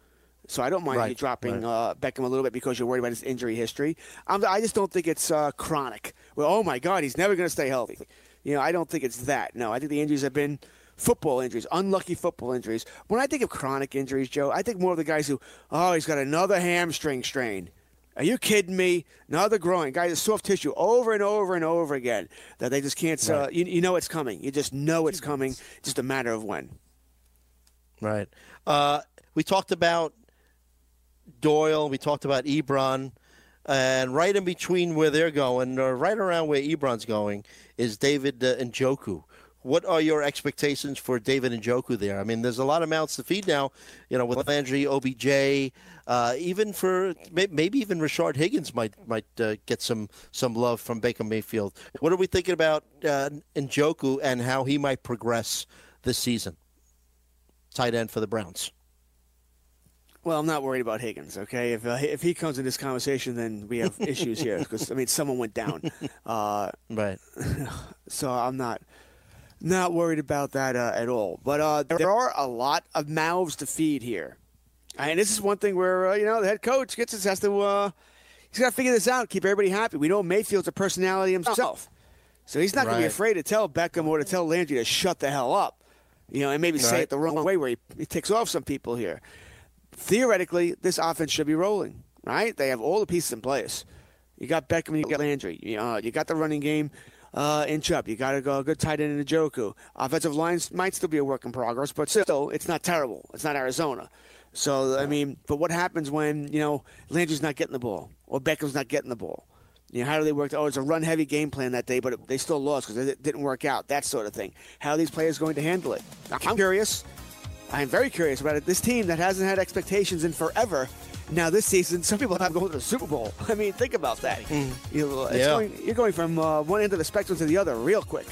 Speaker 3: So I don't mind
Speaker 1: Right,
Speaker 3: you dropping
Speaker 1: right.
Speaker 3: uh, Beckham a little bit because you're worried about his injury history. I'm, I just don't think it's uh, chronic. Well, oh my God, he's never going to stay healthy. You know, I don't think it's that. No, I think the injuries have been football injuries, unlucky football injuries. When I think of chronic injuries, Joe, I think more of the guys who, oh, he's got another hamstring strain. Are you kidding me? Another groin, guys, soft tissue over and over and over again that they just can't. Uh, you, you know it's coming. You just know it's coming. Just a matter of when.
Speaker 1: Right. Uh, we talked about Doyle. We talked about Ebron. And right in between where they're going, or right around where Ebron's going, is David uh, Njoku. What are your expectations for David Njoku there? I mean, there's a lot of mouths to feed now, you know, with Landry, OBJ, uh, even for maybe even Rashard Higgins might might uh, get some some love from Baker Mayfield. What are we thinking about uh, Njoku and how he might progress this season? Tight end for the Browns.
Speaker 3: Well, I'm not worried about Higgins. Okay, if uh, if he comes in this conversation, then we have issues here because I mean someone went down, uh,
Speaker 1: Right.
Speaker 3: so I'm not not worried about that uh, at all. But uh, there are a lot of mouths to feed here, and this is one thing where uh, you know the head coach gets his has to uh, he's got to figure this out, keep everybody happy. We know Mayfield's a personality himself, so he's not going to be afraid to tell Beckham or to tell Landry to shut the hell up. You know, and maybe say it the wrong way where he, he ticks off some people here. Theoretically, this offense should be rolling, right? They have all the pieces in place. You got Beckham, you got Landry, you, uh, you got the running game uh, inch. You got a go- a good tight end in Njoku. Offensive lines might still be a work in progress, but still, it's not terrible. It's not Arizona. So I mean, but what happens when you know Landry's not getting the ball or Beckham's not getting the ball? You know, how do they work? Oh, it's a run-heavy game plan that day, but it, they still lost because it didn't work out. That sort of thing. How are these players going to handle it? I'm curious. I'm very curious about it. This team that hasn't had expectations in forever. Now this season, some people have going to the Super Bowl. I mean, think about that. You know, it's
Speaker 1: Yeah.
Speaker 3: going, you're going from uh, one end of the spectrum to the other real quick.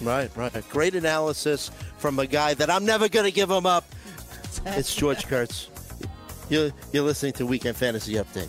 Speaker 1: Right, right. Great analysis from a guy that I'm never going to give him up. It's George Kurtz. You're, you're listening to Weekend Fantasy Update.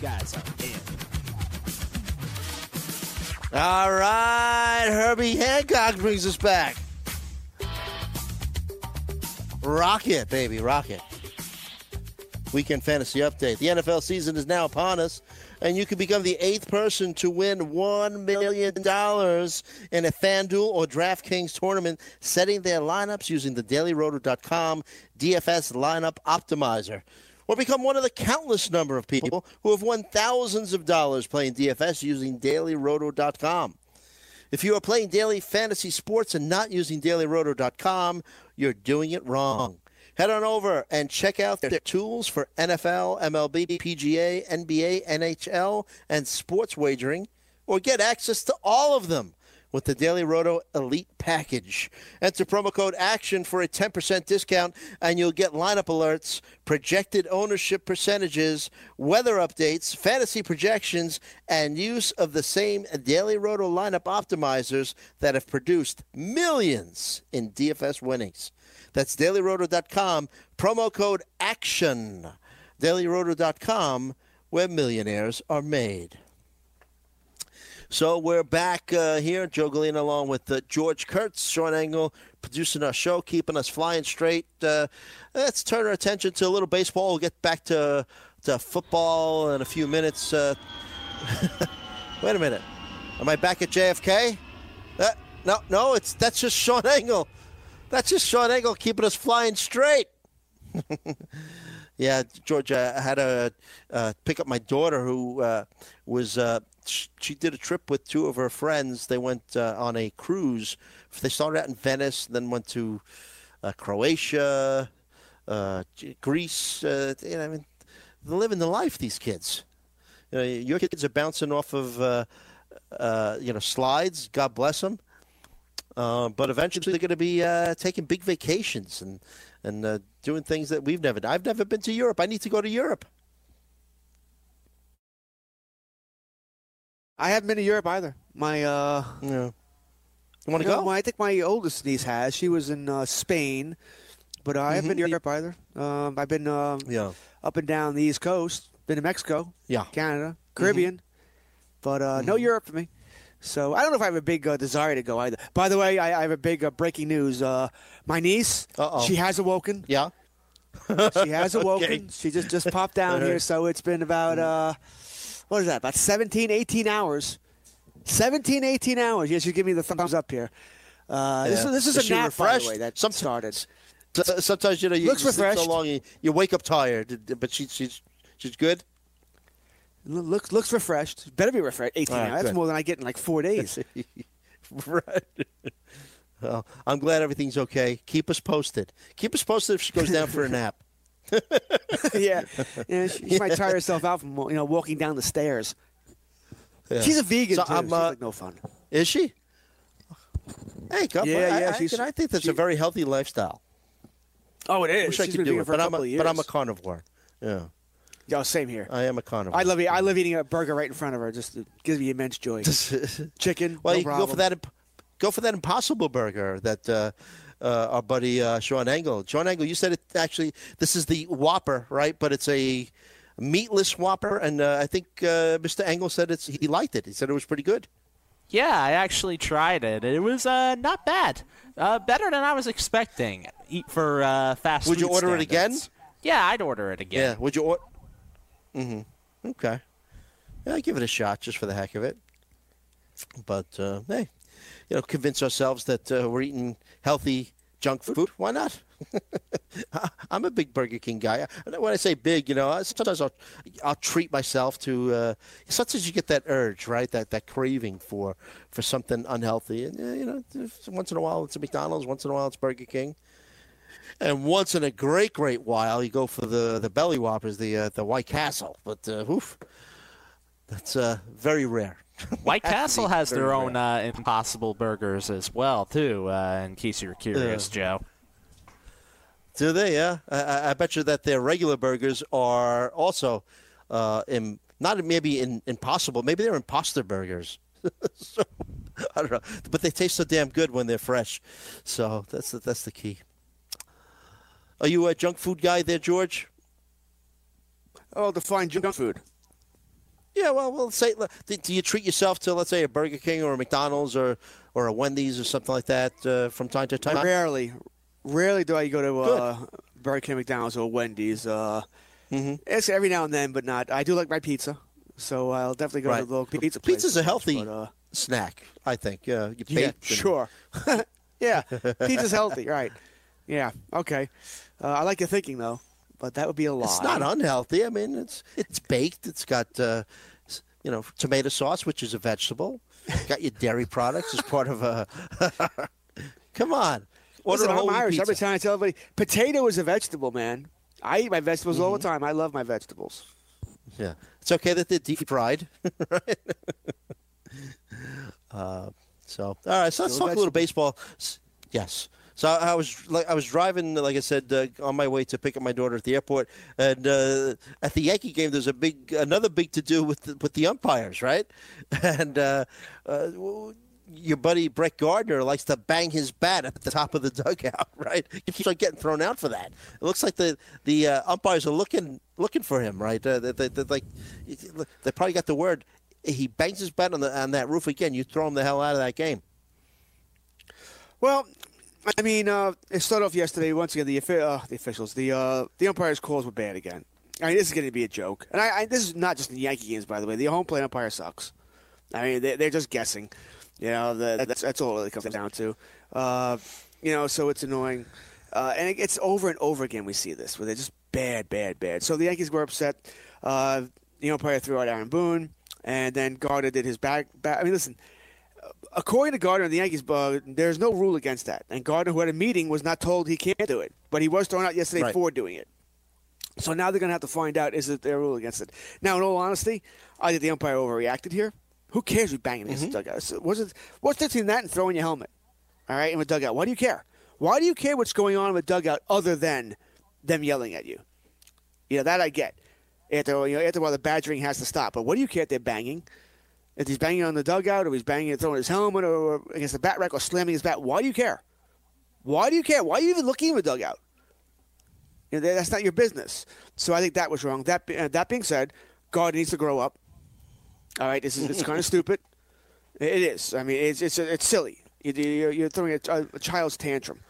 Speaker 4: Guys are in.
Speaker 1: All right, Herbie Hancock brings us back. Rocket, baby, rocket. Weekend fantasy update. The NFL season is now upon us, and you can become the eighth person to win $1 million in a FanDuel or DraftKings tournament, setting their lineups using the DailyRoto.com DFS lineup optimizer. Or become one of the countless number of people who have won thousands of dollars playing DFS using DailyRoto.com. If you are playing daily fantasy sports and not using dailyroto.com, you're doing it wrong. Head on over and check out their tools for NFL, MLB, PGA, NBA, NHL, and sports wagering, or get access to all of them with the Daily Roto Elite Package. Enter promo code ACTION for a 10% discount, and you'll get lineup alerts, projected ownership percentages, weather updates, fantasy projections, and use of the same Daily Roto lineup optimizers that have produced millions in DFS winnings. That's dailyroto.com, promo code ACTION. Dailyroto.com, where millionaires are made. So we're back uh, here, Joe Galena, along with uh, George Kurtz, Sean Engel, producing our show, keeping us flying straight. Uh, let's turn our attention to a little baseball. We'll get back to, to football in a few minutes. Uh, wait a minute. Am I back at JFK? Uh, no, no, it's that's just Sean Engel. That's just Sean Engel keeping us flying straight. Yeah, George, I had to uh, pick up my daughter who was, she did a trip with two of her friends. They went uh, on a cruise. They started out in Venice, then went to uh, Croatia, uh, Greece. Uh, you know, I mean, they're living the life, these kids. You know, your kids are bouncing off of, uh, uh, you know, slides. God bless them. But eventually they're going to be taking big vacations and and doing things that we've never. I've never been to Europe. I need to go to Europe.
Speaker 3: I haven't been to Europe either. My uh,
Speaker 1: Yeah. You want to go?
Speaker 3: I think my oldest niece has. She was in uh, Spain, but I haven't been to Europe either. Um, I've been um,
Speaker 1: Mm-hmm. Yeah.
Speaker 3: up and down the East Coast. Been to Mexico,
Speaker 1: Yeah. Mm-hmm.
Speaker 3: Canada, Caribbean, but uh, no Europe for me. So I don't know if I have a big uh, desire to go either. By the way, I, I have a big uh, breaking news. Uh, my niece,
Speaker 1: Uh-oh.
Speaker 3: she has awoken.
Speaker 1: Yeah.
Speaker 3: She has awoken.
Speaker 1: Okay.
Speaker 3: She just just popped down here. So it's been about uh, what is that? About 17, 18 hours. 17, 18 hours. Yes, you give me the thumbs up here. Uh, this,
Speaker 1: Yeah.
Speaker 3: is, this is
Speaker 1: Is
Speaker 3: a nap, by the way, that
Speaker 1: Some-
Speaker 3: started.
Speaker 1: Sometimes you know you,
Speaker 3: Looks
Speaker 1: you sleep
Speaker 3: refreshed.
Speaker 1: so long you, you wake up tired, but she, she's she's good.
Speaker 3: Looks looks refreshed. Better be refreshed. 18
Speaker 1: All right,
Speaker 3: hours. That's
Speaker 1: good.
Speaker 3: more than I get in like four days.
Speaker 1: right. Well, I'm glad everything's okay. Keep us posted. Keep us posted if she goes down for a nap.
Speaker 3: yeah, yeah. She, she might tire herself out from you know walking down the stairs.
Speaker 1: Yeah.
Speaker 3: She's a vegan
Speaker 1: So
Speaker 3: too.
Speaker 1: I'm,
Speaker 3: She's
Speaker 1: uh,
Speaker 3: like no fun.
Speaker 1: Is she? Hey, God,
Speaker 3: Yeah,
Speaker 1: I,
Speaker 3: yeah,
Speaker 1: I,
Speaker 3: she's-
Speaker 1: I think that's
Speaker 3: she-
Speaker 1: a very healthy lifestyle.
Speaker 3: Oh, it is.
Speaker 1: I
Speaker 3: is.
Speaker 1: wish I could do it, but I'm a, but I'm a carnivore. Yeah.
Speaker 3: Oh, same here.
Speaker 1: I am a carnivore.
Speaker 3: I love eat, I love eating a burger right in front of her. Just it gives me immense joy. Chicken.
Speaker 1: well,
Speaker 3: no
Speaker 1: you go for that. Go for that Impossible Burger that uh, uh, our buddy uh, Sean Engel. Sean Engel, you said it actually. This is the Whopper, right? But it's a meatless Whopper, and uh, I think uh, Mr. Engel said it's he liked it. He said it was pretty good.
Speaker 5: Yeah, I actually tried it. It was uh, not bad. Uh, better than I was expecting. Eat for uh, fast food.
Speaker 1: Would you order it again?
Speaker 5: Yeah, I'd order it again.
Speaker 1: Yeah. Would you order? Mm-hmm. Okay. Yeah, I give it a shot just for the heck of it. But uh, hey, you know, convince ourselves that uh, we're eating healthy junk food. Why not? I'm a big Burger King guy. When I say big, you know, sometimes I'll I'll treat myself to. Uh, sometimes you get that urge, right? That that craving for for something unhealthy, and uh, you know, once in a while it's a McDonald's, once in a while it's Burger King. And once in a great, great while, you go for the, the belly whoppers, the uh, the White Castle. But uh, oof, that's uh, very rare.
Speaker 5: White Castle has their own uh, Impossible Burgers as well, too. Uh, in case you're curious, Joe.
Speaker 1: Do they? Yeah, I- I, I bet you that their regular burgers are also uh, in, not maybe in, impossible. Maybe they're imposter burgers. so, I don't know, but they taste so damn good when they're fresh. So that's the, that's the key. Are you a junk food guy there, George?
Speaker 3: Oh, define junk food.
Speaker 1: Yeah, well, well, say, do you treat yourself to, let's say, a Burger King or a McDonald's or, or a Wendy's or something like that uh, from time to time?
Speaker 3: Rarely, rarely do I go to uh, Burger King, McDonald's, or Wendy's. Uh,
Speaker 1: Mm-hmm.
Speaker 3: It's every now and then, but not. I do like my pizza, so I'll definitely go
Speaker 1: Right.
Speaker 3: to the local pizza place.
Speaker 1: Pizza's a healthy
Speaker 3: But, uh,
Speaker 1: snack, I think. Yeah, you
Speaker 3: yeah, sure. yeah, pizza's healthy, right? Yeah, okay. Uh, I like your thinking though, but that would be a lie.
Speaker 1: It's not unhealthy. I mean, it's it's baked. It's got uh, you know tomato sauce, which is a vegetable. Got your dairy products as part of a. Come on, order
Speaker 3: Listen,
Speaker 1: a whole
Speaker 3: I'm Irish.
Speaker 1: pizza.
Speaker 3: Every time I tell everybody, potato is a vegetable, man. I eat my vegetables all the
Speaker 1: Mm-hmm.
Speaker 3: time. I love my vegetables.
Speaker 1: Yeah, it's okay that they're deep fried, right? uh, so, all right. So let's
Speaker 3: Still
Speaker 1: talk a little baseball. Yes. So I I was like I was driving, like I said, uh, on my way to pick up my daughter at the airport, and uh, at the Yankee game, there's a big, another big to do with the, with the umpires, right? And uh, uh, your buddy Brett Gardner likes to bang his bat at the top of the dugout, right? He keeps on getting thrown out for that. It looks like the the uh, umpires are looking looking for him, right? Uh, they, they, they, like they probably got the word. He bangs his bat on the on that roof again. You throw him the hell out of that game.
Speaker 3: Well, I mean, uh, it started off yesterday. Once again, the uh, the officials, the uh, the umpires' calls were bad again. I mean, this is going to be a joke, and I, I this is not just in the Yankee games, by the way. The home plate umpire sucks. I mean, they, they're just guessing. You know, the, that's that's all it comes down to. Uh, you know, so it's annoying, uh, and it, it's over and over again. We see this where they're just bad, bad, bad. So the Yankees were upset. Uh, the umpire threw out Aaron Boone, and then Gardner did his back. back I mean, listen according to Gardner and the Yankees, uh, there's no rule against that. And Gardner, who had a meeting, was not told he can't do it, but he was thrown out yesterday
Speaker 1: Right.
Speaker 3: for doing it. So now they're going to have to find out is it their rule against it. Now, in all honesty, I think the umpire overreacted here. Who cares who's banging against the dugout? What's, it, what's between that and throwing your helmet? All right, in the dugout. Why do you care? Why do you care what's going on in the dugout other than them yelling at you? You know, that I get. After, you know, after a while, the badgering has to stop. But what do you care if they're banging? If he's banging on the dugout or he's banging and throwing his helmet or against the bat rack or slamming his bat, why do you care? Why do you care? Why are you even looking in the dugout? You know, that's not your business. So I think that was wrong. That uh, that being said, God needs to grow up. All right, this is it's kind of stupid. It is. I mean, it's it's it's silly. You- You're, you're throwing a, a child's tantrum.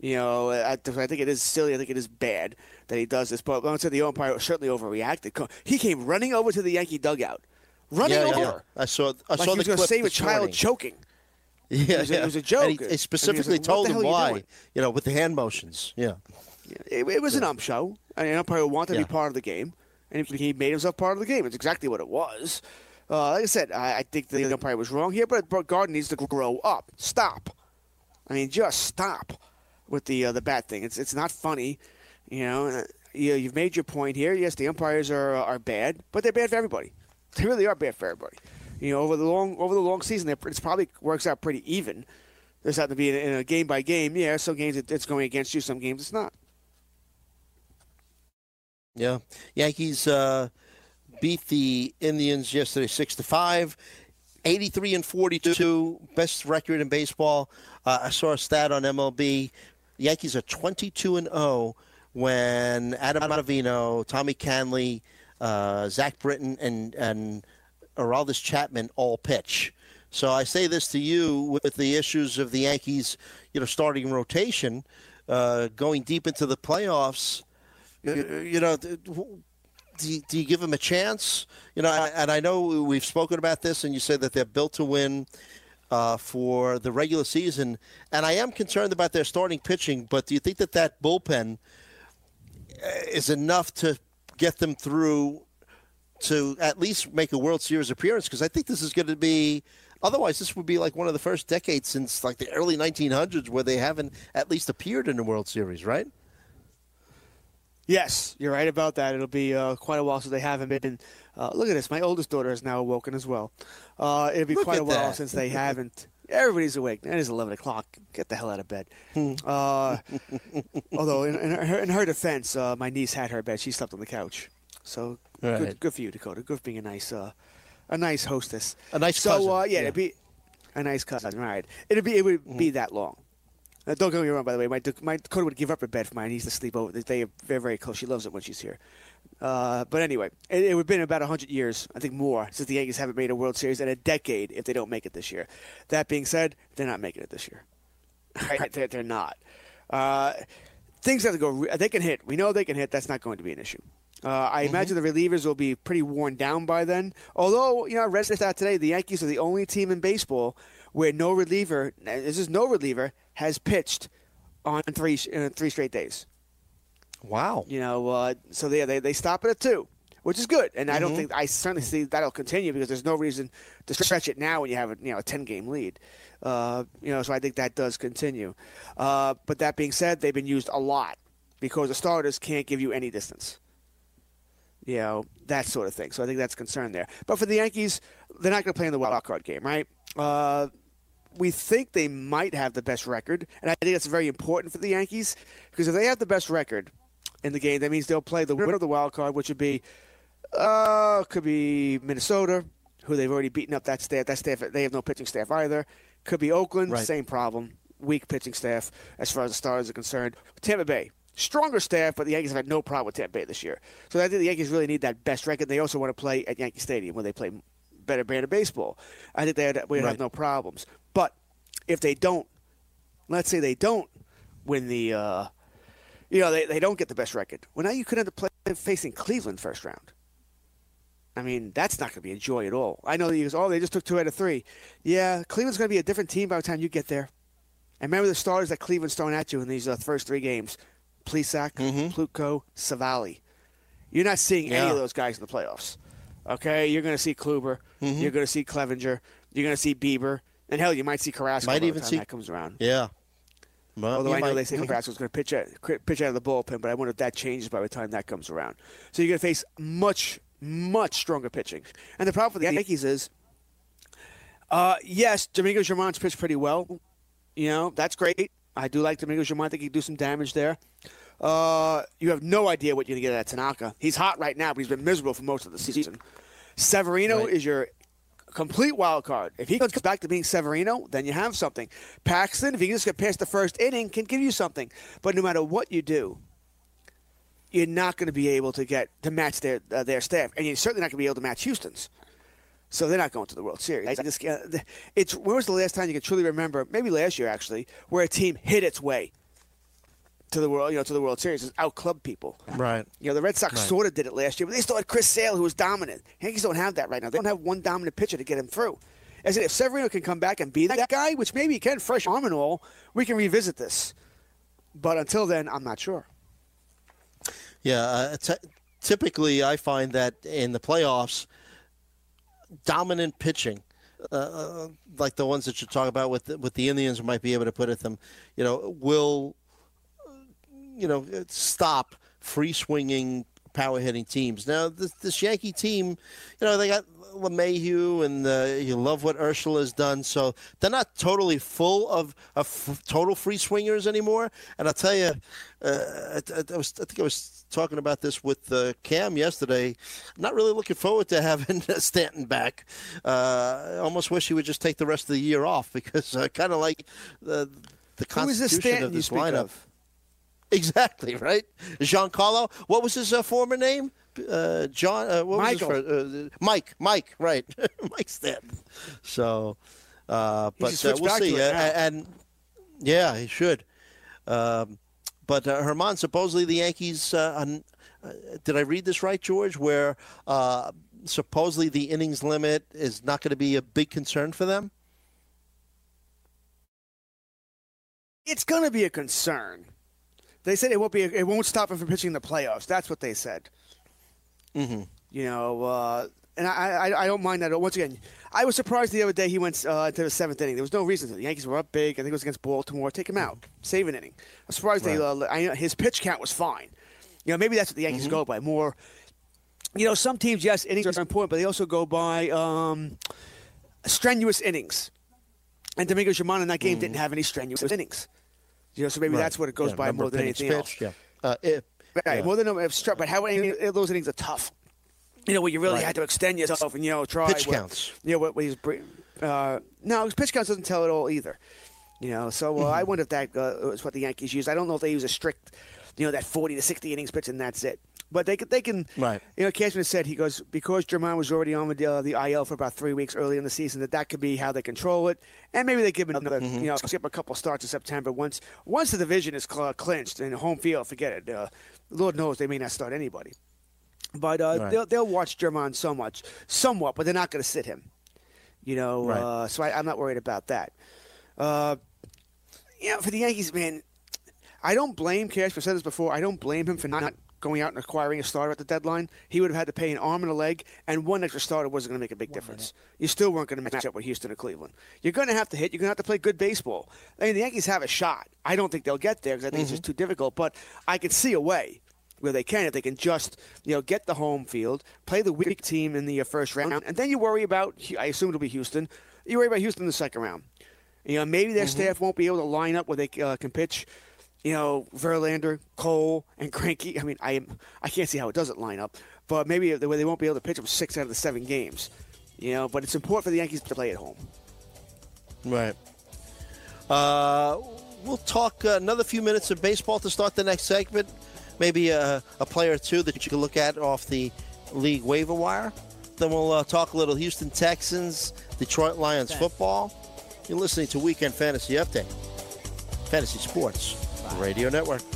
Speaker 3: You know, I, I think it is silly. I think it is bad that he does this. But I would say the umpire certainly overreacted. He came running over to the Yankee dugout, running
Speaker 1: yeah,
Speaker 3: over.
Speaker 1: yeah. I saw. I
Speaker 3: Like
Speaker 1: saw
Speaker 3: he was
Speaker 1: the
Speaker 3: going to save a child
Speaker 1: morning.
Speaker 3: choking.
Speaker 1: Yeah,
Speaker 3: It was a-
Speaker 1: yeah.
Speaker 3: it was a joke.
Speaker 1: He,
Speaker 3: he
Speaker 1: he specifically
Speaker 3: like,
Speaker 1: told him
Speaker 3: are you
Speaker 1: why. You know, with the hand motions. Yeah.
Speaker 3: It, it was an ump show. And an umpire wanted to be part of the game, and he he made himself part of the game. It's exactly what it was. Uh, like I said, I, I think the umpire was wrong here, but but Gardner needs to grow up. Stop. I mean, just stop with the uh, the bat thing. It's it's not funny, you know. uh, You, you've made your point here. Yes, the umpires are are bad, but they're bad for everybody. They really are bad for everybody. You know, over the long over the long season, it's probably works out pretty even. There's not to be in, a game by game. Yeah, some games it, it's going against you, some games it's not.
Speaker 1: Yeah, Yankees uh, beat the Indians yesterday, six to five. 83 and 42, best record in baseball. Uh, I saw a stat on MLB. Yankees are 22 and 0 when Adam Ottavino, Tommy Kahnle, uh, Zach Britton, and and Aroldis Chapman all pitch. So I say this to you with the issues of the Yankees, you know, starting rotation, uh, going deep into the playoffs. You, you know, do you, do you give them a chance? You know, and- I know we've spoken about this, and you said that they're built to win uh, for the regular season. And I am concerned about their starting pitching, but do you think that that bullpen uh, is enough to get them through to at least make a World Series appearance? Because I think this is going to be. Otherwise, this would be like one of the first decades since like the early 1900s where they haven't at least appeared in the World Series, right?
Speaker 3: Yes, you're right about that. It'll be uh, quite a while since they haven't been. Uh, look at this. My oldest daughter is now awoken as well. Uh, it'll be
Speaker 1: Look
Speaker 3: quite a while
Speaker 1: that.
Speaker 3: since they haven't. Everybody's awake. It is 11 o'clock. Get the hell out of bed.
Speaker 1: Hmm.
Speaker 3: Uh, although, in, in, her, in her defense, uh, my niece had her bed. She slept on the couch. So
Speaker 1: Right.
Speaker 3: good, good for you, Dakota. Good for being a nice, uh, a nice hostess.
Speaker 1: A nice
Speaker 3: so,
Speaker 1: cousin.
Speaker 3: Uh, yeah,
Speaker 1: Yeah.
Speaker 3: it'd be a nice cousin. Right. It'd be it would
Speaker 1: Mm-hmm.
Speaker 3: be that long. Uh, don't get me wrong, by the way. My my Dakota would give up her bed for my niece to sleep over. They are very very close. She loves it when she's here. Uh, but anyway, it, it would have been about hundred years, I think more, since the Yankees haven't made a World Series in a decade. If they don't make it this year, that being said, they're not making it this year. Right? they're, they're not. Uh, things have to go. re- They can hit. We know they can hit. That's not going to be an issue. Uh, I imagine the relievers will be pretty worn down by then. Although, you know, I read this out today. The Yankees are the only team in baseball where no reliever, this is no reliever, has pitched on three uh, three straight days.
Speaker 1: Wow.
Speaker 3: You know, uh, so they, they they stop it at two, which is good. And I don't
Speaker 1: Mhm.
Speaker 3: think I certainly see that'll continue because there's no reason to stretch it now when you have a you know a ten game lead. Uh, you know, so I think that does continue. Uh, but that being said, they've been used a lot because the starters can't give you any distance. You know that sort of thing. So I think that's a concern there. But for the Yankees, they're not going to play in the wild card game, right? We think they might have the best record, and I think that's very important for the Yankees because if they have the best record in the game, that means they'll play the winner of the wild card, which would be uh, could be Minnesota, who they've already beaten up that staff. That staff they have no pitching staff either. Could be Oakland,
Speaker 1: Right.
Speaker 3: same problem, weak pitching staff as far as the starters are concerned. Tampa Bay. Stronger staff, but the Yankees have had no problem with Tampa Bay this year. So I think the Yankees really need that best record. They also want to play at Yankee Stadium where they play better brand of baseball. I think they had, we have
Speaker 1: Right.
Speaker 3: no problems. But if they don't, let's say they don't win the, uh, you know, they, they don't get the best record. Well, now you could end up play, facing Cleveland first round. I mean, that's not going to be a joy at all. I know that you guys, oh, they just took two out of three. Yeah, Cleveland's going to be a different team by the time you get there. And remember the starters that Cleveland's thrown at you in these uh, first three games: Plesac, Plutko, Civale. You're not seeing any
Speaker 1: Mm-hmm.
Speaker 3: Of those guys in the playoffs. Okay, you're going to see Kluber,
Speaker 1: Mm-hmm.
Speaker 3: you're going to see Clevinger, you're going to see Bieber, and hell, you might see Carrasco
Speaker 1: Might
Speaker 3: by
Speaker 1: even
Speaker 3: the time
Speaker 1: see-
Speaker 3: that comes around.
Speaker 1: Yeah. Well,
Speaker 3: Although I know
Speaker 1: might-
Speaker 3: they say Carrasco's going to pitch out, pitch out of the bullpen, but I wonder if that changes by the time that comes around. So you're going to face much, much stronger pitching. And the problem for the Yankees is, uh, yes, Domingo Germán's pitched pretty well. You know, that's great. I do like Domingo Germán. I think he can do some damage there. Uh, you have no idea what you're going to get at Tanaka. He's hot right now, but he's been miserable for most of the season. Severino
Speaker 1: Right.
Speaker 3: is your complete wild card. If he comes back to being Severino, then you have something. Paxton, if he can just get past the first inning, can give you something. But no matter what you do, you're not going to be able to get to match their uh, their staff, and you're certainly not going to be able to match Houston's. So they're not going to the World Series. Just, uh, it's when was the last time you can truly remember? Maybe last year actually, where a team hit its way to the world, you know, to the World Series, is outclub people.
Speaker 1: Right.
Speaker 3: You know, the Red Sox
Speaker 1: Right.
Speaker 3: sort of did it last year, but they still had Chris Sale, who was dominant. Yankees don't have that right now. They don't have one dominant pitcher to get him through. I said, if Severino can come back and be that guy, which maybe he can, fresh arm and all, we can revisit this. But until then, I'm not sure.
Speaker 1: Yeah, uh, t- typically I find that in the playoffs, dominant pitching, uh, like the ones that you talk about with the, with the Indians might be able to put at them, you know, will you know stop free swinging power hitting teams. Now this, this Yankee team, you know, they got LeMahieu and uh, you love what Urshela has done, so they're not totally full of, of f- total free swingers anymore. And I'll tell you, uh, I, I, was I think I was talking about this with uh, Cam yesterday. I'm not really looking forward to having Stanton back. Uh, I almost wish he would just take the rest of the year off because I kind of like the the
Speaker 3: Who is this
Speaker 1: constitution of this lineup.
Speaker 3: of?
Speaker 1: Exactly right, Giancarlo. What was his uh, former name? Uh, John. Uh, what
Speaker 3: Michael.
Speaker 1: Was his first, uh, Mike. Mike. Right. Mike Stanton. So, uh, but uh, we'll see. and yeah, he should. Um, but uh, Germán, supposedly the Yankees. Uh, un- uh, did I read this right, George? Where uh, supposedly the innings limit is not going to be a big concern for them.
Speaker 3: It's going to be a concern. They said it won't be. It won't stop him from pitching in the playoffs. That's what they said.
Speaker 1: Mm-hmm.
Speaker 3: You know, uh, and I, I I don't mind that. Once again, I was surprised the other day he went uh, to the seventh inning. There was no reason to. The Yankees were up big. I think it was against Baltimore. Take him out. Save an inning. I'm surprised they. Uh, I, his pitch count was fine. You know, maybe that's what the Yankees go by more. You know, some teams, yes, innings are important, but they also go by um, strenuous innings. And Domingo Germán in that game didn't have any strenuous innings. You know, so maybe
Speaker 1: Right.
Speaker 3: that's what it goes
Speaker 1: Yeah,
Speaker 3: by more than anything
Speaker 1: pitched,
Speaker 3: else.
Speaker 1: Yeah. Uh, it,
Speaker 3: Right,
Speaker 1: yeah.
Speaker 3: more than a struck, but how many of those innings are tough? You know, where you really
Speaker 1: Right.
Speaker 3: had to extend yourself and you know try
Speaker 1: Pitch counts.
Speaker 3: You know what? he's uh, no, his pitch counts doesn't tell it all either. You know, so uh, I
Speaker 1: Mm-hmm.
Speaker 3: wonder if that uh, is what the Yankees use. I don't know if they use a strict, you know, that forty to sixty innings pitch and that's it. But they could, they can.
Speaker 1: Right.
Speaker 3: You know, Cashman said he goes because Germán was already on the uh, the IL for about three weeks early in the season that that could be how they control it, and maybe they give him another,
Speaker 1: Mm-hmm.
Speaker 3: you know, skip a couple starts in September once once the division is cl- clinched and home field, forget it. Uh, Lord knows they may not start anybody. But uh,
Speaker 1: Right.
Speaker 3: they'll they'll watch Germán so much, somewhat, but they're not going to sit him. You know,
Speaker 1: Right.
Speaker 3: uh, so I, I'm not worried about that. Uh, you know, for the Yankees, man, I don't blame Cash. I've said this before. I don't blame him for not going out and acquiring a starter at the deadline. He would have had to pay an arm and a leg, and one extra starter wasn't going to make a big difference. You still weren't going to match up with Houston or Cleveland. You're going to have to hit. You're going to have to play good baseball. I mean, the Yankees have a shot. I don't think they'll get there because I think it's just too difficult. But I can see a way where they can if they can just you know get the home field, play the weak team in the uh, first round, and then you worry about. I assume it'll be Houston. You worry about Houston in the second round. You know, maybe their staff won't be able to line up where they uh, can pitch. You know, Verlander, Cole, and Greinke. I mean, I I can't see how it doesn't line up, but maybe the way they won't be able to pitch them six out of the seven games. You know, but it's important for the Yankees to play at home.
Speaker 1: Right. Uh, we'll talk uh, another few minutes of baseball to start the next segment. Maybe a, a player or two that you can look at off the league waiver wire. Then we'll uh, talk a little Houston Texans, Detroit Lions football. You're listening to Weekend Fantasy Update, Fantasy Sports Radio Network.